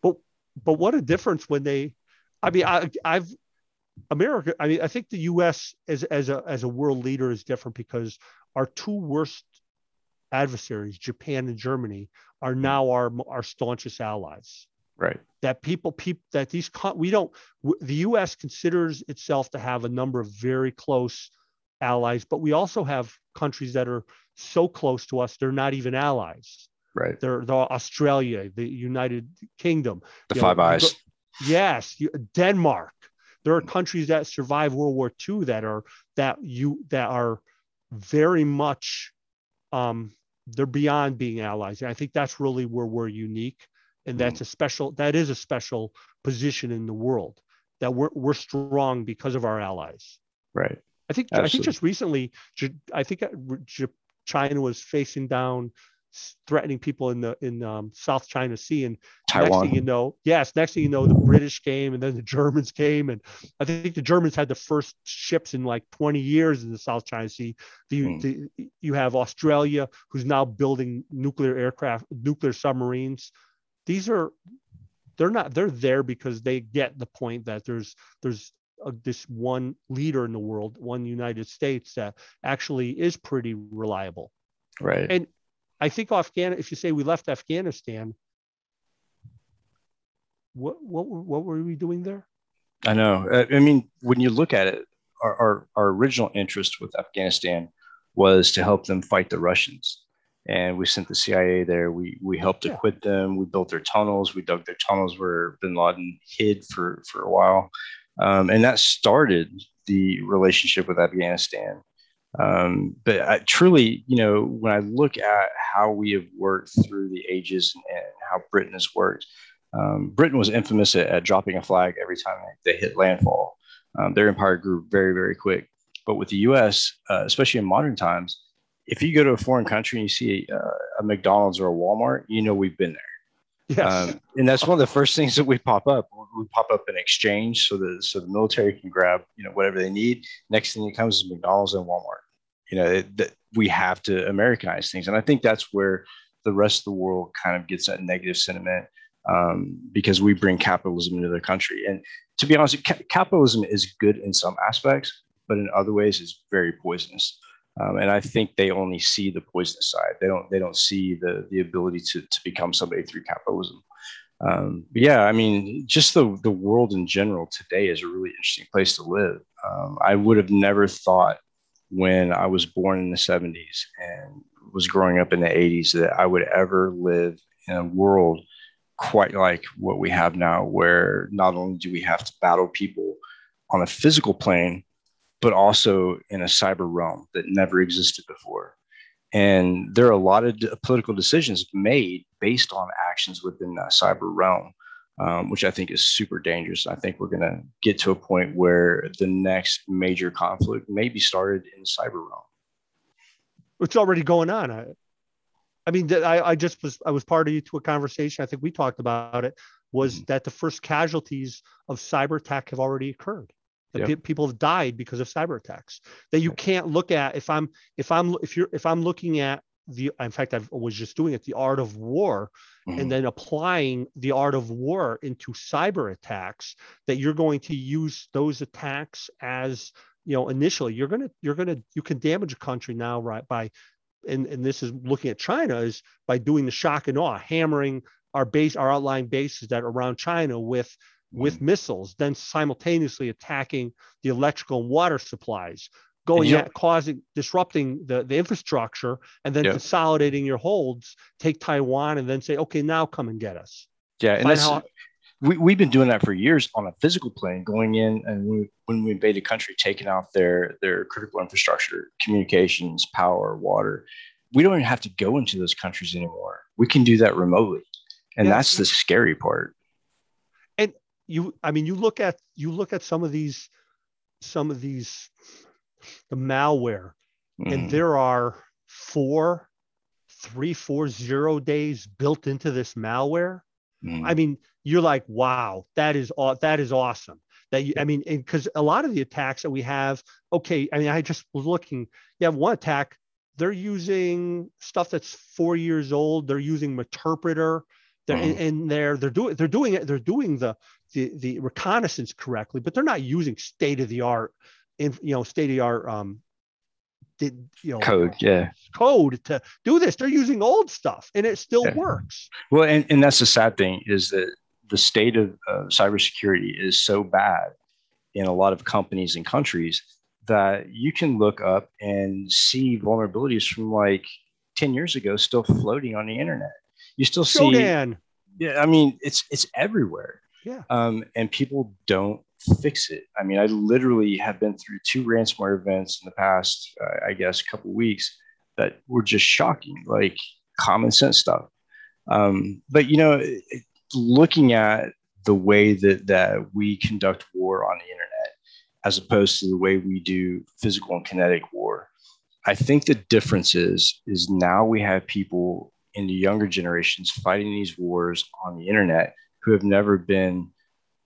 But but what a difference when they, I mean, I, I've America. I mean, I think the U.S. as as a as a world leader is different because our two worst adversaries, Japan and Germany, are now our our staunchest allies. Right. That people, people that these we don't. The U.S. considers itself to have a number of very close allies, but we also have countries that are so close to us they're not even allies. Right. They're, they're Australia, the United Kingdom, the Five know, Eyes. yes, Denmark. There are countries that survived World War II that are that you that are very much um, they're beyond being allies. And I think that's really where we're unique. And that's mm. a special, that is a special position in the world that we're, we're strong because of our allies. Right. I think, Absolutely. I think just recently, I think uh, China was facing down threatening people in the in um, South China Sea. And Taiwan. next thing you know, yes, next thing you know, the British came and then the Germans came, and I think the Germans had the first ships in like 20 years in the South China Sea. The, mm. the, you have Australia, who's now building nuclear aircraft, nuclear submarines. These are they're not they're there because they get the point that there's there's a, this one leader in the world, one United States that actually is pretty reliable. Right. And I think Afghan. If you say we left Afghanistan, what what what were we doing there? I know. I mean, when you look at it, our, our, our original interest with Afghanistan was to help them fight the Russians. And we sent the CIA there. We we helped yeah. equip them. We built their tunnels. We dug their tunnels where Bin Laden hid for for a while, um, and that started the relationship with Afghanistan. Um, but I, truly, you know, when I look at how we have worked through the ages and, and how Britain has worked, um, Britain was infamous at, at, dropping a flag every time they, hit landfall. Um, their empire grew very, very quick. But with the U.S., uh, especially in modern times, if you go to a foreign country and you see a, a McDonald's or a Walmart, you know we've been there. Yes. Um, and that's one of the first things that we pop up. We pop up an exchange so that so the military can grab you know whatever they need. Next thing that comes is McDonald's and Walmart you know that we have to americanize things. And i think that's where the rest of the world kind of gets that negative sentiment um, because we bring capitalism into their country. And to be honest ca- capitalism is good in some aspects but in other ways it's very poisonous. Um, and i think they only see the poisonous side. They don't they don't see the the ability to, to become somebody through capitalism. Um, yeah i mean just the the world in general today is a really interesting place to live. Um, i would have never thought when I was born in the 70s and was growing up in the 80s that I would ever live in a world quite like what we have now, where not only do we have to battle people on a physical plane, but also in a cyber realm that never existed before. And there are a lot of political decisions made based on actions within that cyber realm um, which I think is super dangerous. I think we're going to get to a point where the next major conflict may be started in cyber realm. It's already going on. I, I mean, I, I just was I was part party to a conversation. I think we talked about it. Was mm-hmm. that the first casualties of cyber attack have already occurred? That yep. people have died because of cyber attacks. That you can't look at if I'm if I'm if you're if I'm looking at the in fact i was just doing it the art of war mm-hmm. and then applying the art of war into cyber attacks that you're going to use those attacks as you know initially you're going to you're going to you can damage a country now right by and, and this is looking at china is by doing the shock and awe hammering our base our outlying bases that are around china with with mm-hmm. missiles then simultaneously attacking the electrical and water supplies going yep. at causing disrupting the, the infrastructure and then yep. consolidating your holds take taiwan and then say okay now come and get us yeah and that's how, we, we've been doing that for years on a physical plane going in and we, when we invade a country taking out their their critical infrastructure communications power water we don't even have to go into those countries anymore we can do that remotely and yeah. that's the scary part and you i mean you look at you look at some of these some of these the malware, mm. and there are four, three, four zero days built into this malware. Mm. I mean, you're like, wow, that is aw- that is awesome. That you, I mean, because a lot of the attacks that we have, okay, I mean, I just was looking. You have one attack. They're using stuff that's four years old. They're using Meterpreter. They're, mm. and, and they're they're doing they're doing it. They're doing the the the reconnaissance correctly, but they're not using state of the art in you know state of the art um did you know code yeah. code to do this. They're using old stuff and it still yeah. works. Well and, and that's the sad thing is that the state of uh, cybersecurity is so bad in a lot of companies and countries that you can look up and see vulnerabilities from like 10 years ago still floating on the internet. You still see Shodan. yeah i mean it's it's everywhere. Yeah. Um, and people don't fix it. I mean, I literally have been through two ransomware events in the past, uh, I guess, couple weeks that were just shocking, like common sense stuff. Um, but you know, looking at the way that that we conduct war on the internet, as opposed to the way we do physical and kinetic war, I think the difference is is now we have people in the younger generations fighting these wars on the internet who have never been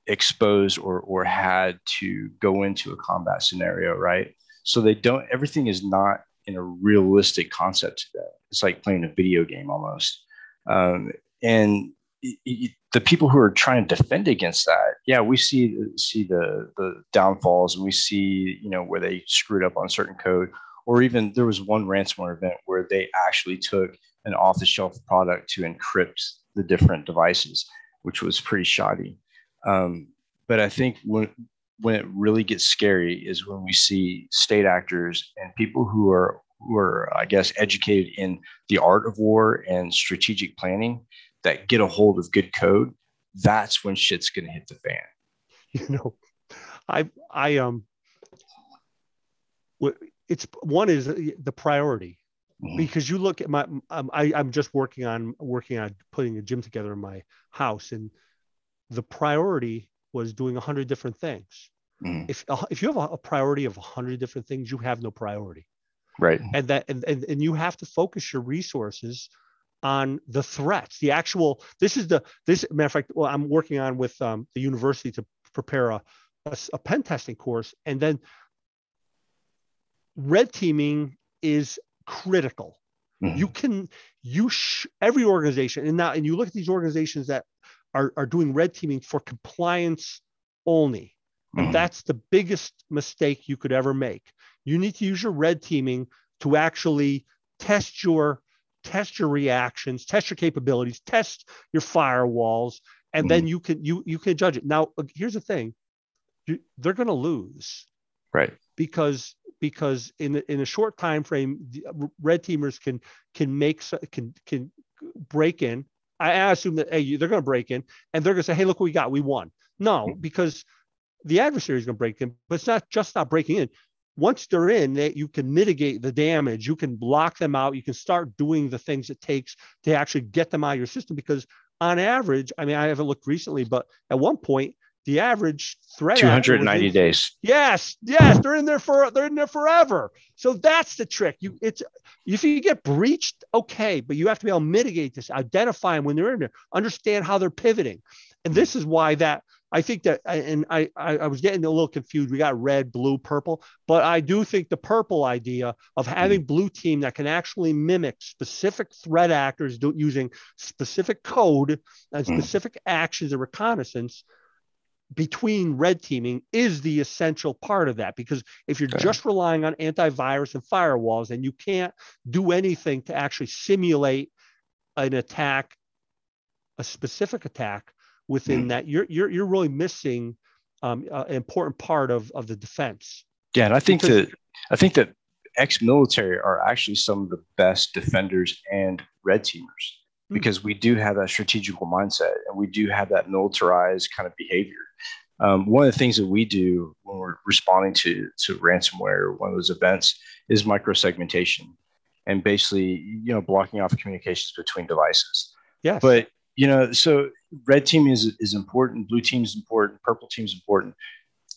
exposed or or had to go into a combat scenario, right? So they don't. Everything is not in a realistic concept. It's like playing a video game almost. Um, and it, it, the people who are trying to defend against that, yeah, we see see the the downfalls, and we see you know where they screwed up on certain code, or even there was one ransomware event where they actually took an off the shelf product to encrypt the different devices, which was pretty shoddy. Um, but I think when when it really gets scary is when we see state actors and people who are who are I guess educated in the art of war and strategic planning that get a hold of good code. That's when shit's gonna hit the fan. You know, I I um, it's one is the priority mm-hmm. because you look at my um, I, I'm just working on working on putting a gym together in my house and the priority was doing a hundred different things. Mm. If uh, if you have a, a priority of a hundred different things, you have no priority. Right. And that and, and and you have to focus your resources on the threats. The actual this is the this matter of fact. Well, I'm working on with um, the university to prepare a, a a pen testing course, and then red teaming is critical. Mm-hmm. You can you sh- every organization and now and you look at these organizations that are, are doing red teaming for compliance only. Mm-hmm. That's the biggest mistake you could ever make. You need to use your red teaming to actually test your test your reactions, test your capabilities, test your firewalls, and mm-hmm. then you can you you can judge it. Now, here's the thing: you, they're going to lose, right? Because because in in a short time frame, red teamers can can make can can break in I assume that hey, they're going to break in and they're going to say, hey, look what we got, we won. No, hmm. because the adversary is going to break in, but it's not just not breaking in. Once they're in, they, you can mitigate the damage. You can block them out. You can start doing the things it takes to actually get them out of your system. Because on average, I mean, I haven't looked recently, but at one point, the average threat 290 days. Yes yes they're in there for they're in there forever. So that's the trick. You it's if you get breached okay but you have to be able to mitigate this identify them when they're in there understand how they're pivoting. And this is why that I think that, and I, I, I was getting a little confused. We got red, blue, purple, but I do think the purple idea of having blue team that can actually mimic specific threat actors do, using specific code and hmm. specific actions and reconnaissance between red teaming is the essential part of that because if you're okay. just relying on antivirus and firewalls and you can't do anything to actually simulate an attack a specific attack within mm. that you're, you're you're really missing um, uh, an important part of of the defense yeah and i think because, that i think that ex-military are actually some of the best defenders and red teamers. Because we do have that strategical mindset and we do have that militarized kind of behavior. Um, one of the things that we do when we're responding to to ransomware, or one of those events, is microsegmentation, and basically, you know, blocking off communications between devices. Yeah. But you know, so red team is is important, blue team is important, purple team is important.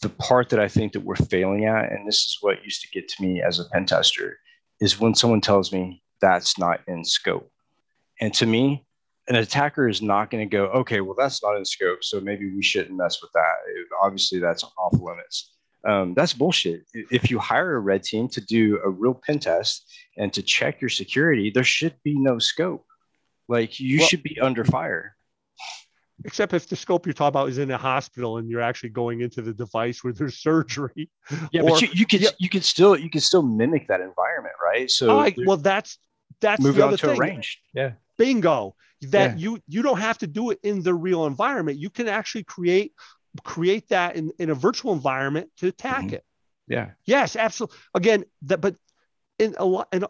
The part that I think that we're failing at, and this is what used to get to me as a pen tester, is when someone tells me that's not in scope. And to me, an attacker is not going to go, okay, well, that's not in scope. So maybe we shouldn't mess with that. It, obviously, that's off limits. Um, that's bullshit. If you hire a red team to do a real pen test and to check your security, there should be no scope. Like you well, should be under fire. Except if the scope you're talking about is in a hospital and you're actually going into the device where there's surgery. Yeah, or, but you, you could yeah. you could still you could still mimic that environment, right? So I, well, that's that's move the on to thing. a range. Yeah bingo that yeah. you you don't have to do it in the real environment you can actually create create that in, in a virtual environment to attack mm-hmm. it yeah yes absolutely again that but in a lot and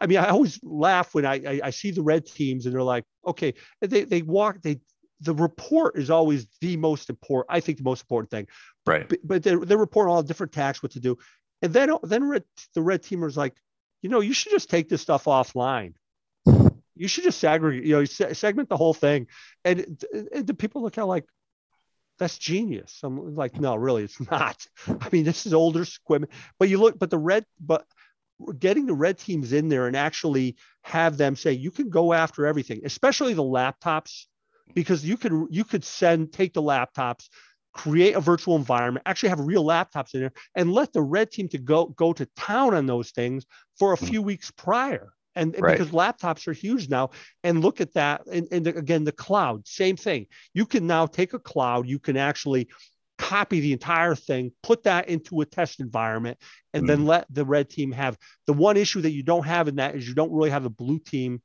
I mean, I always laugh when I, I, I see the red teams and they're like, okay, they they walk they the report is always the most important. I think the most important thing. Right. But, but they're, they're reporting all different attacks, what to do. And then, then red, the red teamers like, you know, you should just take this stuff offline. You should just segregate, you know, segment the whole thing. And, and the people look at like, that's genius. I'm like, no, really, it's not. I mean, this is older equipment, but you look, but the red, but getting the red teams in there and actually have them say you can go after everything, especially the laptops, because you could you could send take the laptops, create a virtual environment, actually have real laptops in there, and let the red team to go go to town on those things for a hmm. few weeks prior. And right. because laptops are huge now, and look at that. And, and again, the cloud, same thing. You can now take a cloud, you can actually copy the entire thing, put that into a test environment, and mm. then let the red team have the one issue that you don't have in that is you don't really have a blue team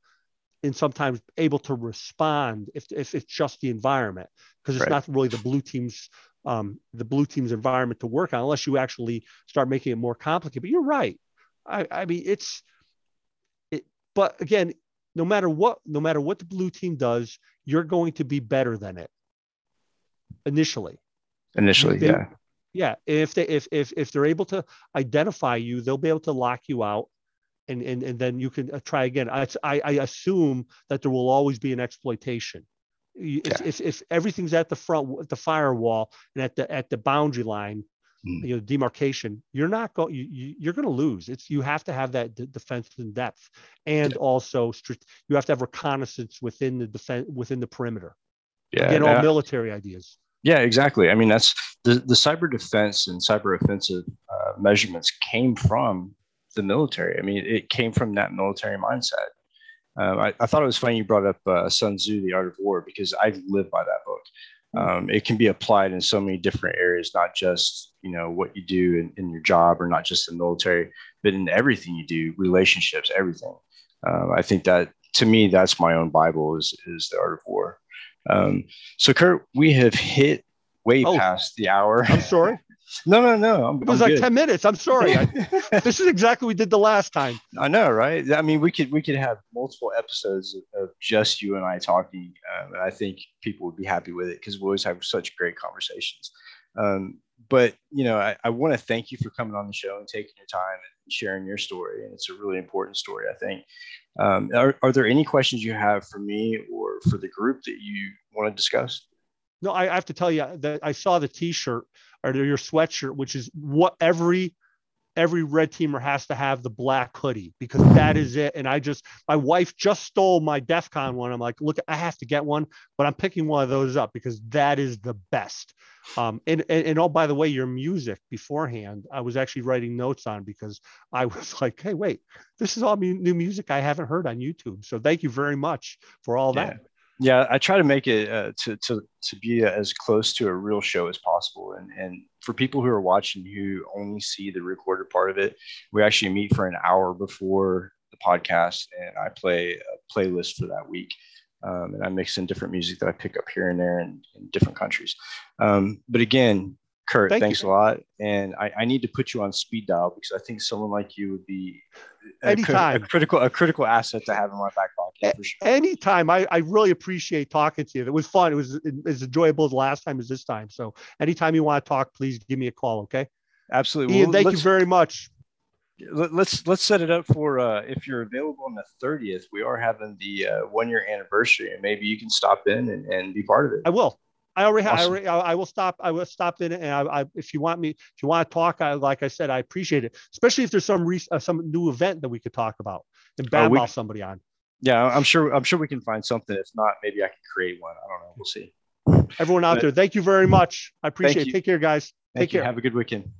and sometimes able to respond if, if it's just the environment because it's right. not really the blue team's um, the blue team's environment to work on unless you actually start making it more complicated. But you're right. I, I mean, it's it, but again, no matter what, no matter what the blue team does, you're going to be better than it initially. Initially, they, yeah. Yeah. If they if if if they're able to identify you, they'll be able to lock you out and and, and then you can uh, try again. I, I, I assume that there will always be an exploitation. If, yeah. if, if everything's at the front, the firewall, and at the at the boundary line, mm. you know, demarcation, you're not going. You, you, are going to lose. It's you have to have that d- defense in depth, and yeah. also you have to have reconnaissance within the defense within the perimeter. Yeah, again, all military ideas. Yeah, exactly. I mean, that's the the cyber defense and cyber offensive uh, measurements came from the military. I mean, it came from that military mindset. Um, I, I, thought it was funny you brought up uh, Sun Tzu, The Art of War, because I live by that book. Um, it can be applied in so many different areas, not just you know what you do in, in your job or not just the military, but in everything you do, relationships, everything. Um, I think that to me, that's my own Bible is is the Art of War. Um, so, Kurt, we have hit way oh, past the hour. I'm sorry. No, no, no. I'm, it was I'm like good. 10 minutes. I'm sorry. I, this is exactly what we did the last time. I know, right? I mean, we could we could have multiple episodes of, just you and I talking. Um, and I think people would be happy with it because we always have such great conversations. Um, but you know, I, I want to thank you for coming on the show and taking your time and sharing your story. And it's a really important story, I think. Um, are, are there any questions you have for me or for the group that you want to discuss? No, I, I have to tell you that I saw the T-shirt or your sweatshirt, which is what every every red teamer has to have the black hoodie because that is it. And I just, my wife just stole my DEF CON one. I'm like, look, I have to get one, but I'm picking one of those up because that is the best. Um, and, and, and oh, by the way, your music beforehand, I was actually writing notes on because I was like, hey, wait, this is all new music I haven't heard on YouTube. So thank you very much for all yeah. that yeah i try to make it uh, to, to to be as close to a real show as possible. And and for people who are watching who only see the recorded part of it we actually meet for an hour before the podcast and i play a playlist for that week. Um, and i mix in different music that i pick up here and there in, in different countries. Um, but again Kurt, Thank thanks you. a lot. And I, I, need to put you on speed dial because I think someone like you would be a, anytime a critical a critical asset to have in my back pocket. For sure. Anytime. I, I really appreciate talking to you. It was fun. It was as enjoyable as last time as this time. So anytime you want to talk, please give me a call. Okay. Absolutely. Ian, well, thank you very much. Let's let's set it up for uh, if you're available on the 30th. We are having the uh, one year anniversary, and maybe you can stop in and, and be part of it. I will. I already have. Awesome. I, already, I, will stop. I will stop in, and I, I, if you want me, if you want to talk, I, like I said, I appreciate it, especially if there's some re, uh, some new event that we could talk about and bad oh, somebody on. Yeah, I'm sure. I'm sure we can find something. If not, maybe I can create one. I don't know. We'll see. Everyone out but, there, thank you very much. I appreciate it. Take care, guys. Thank Take you. care. Have a good weekend.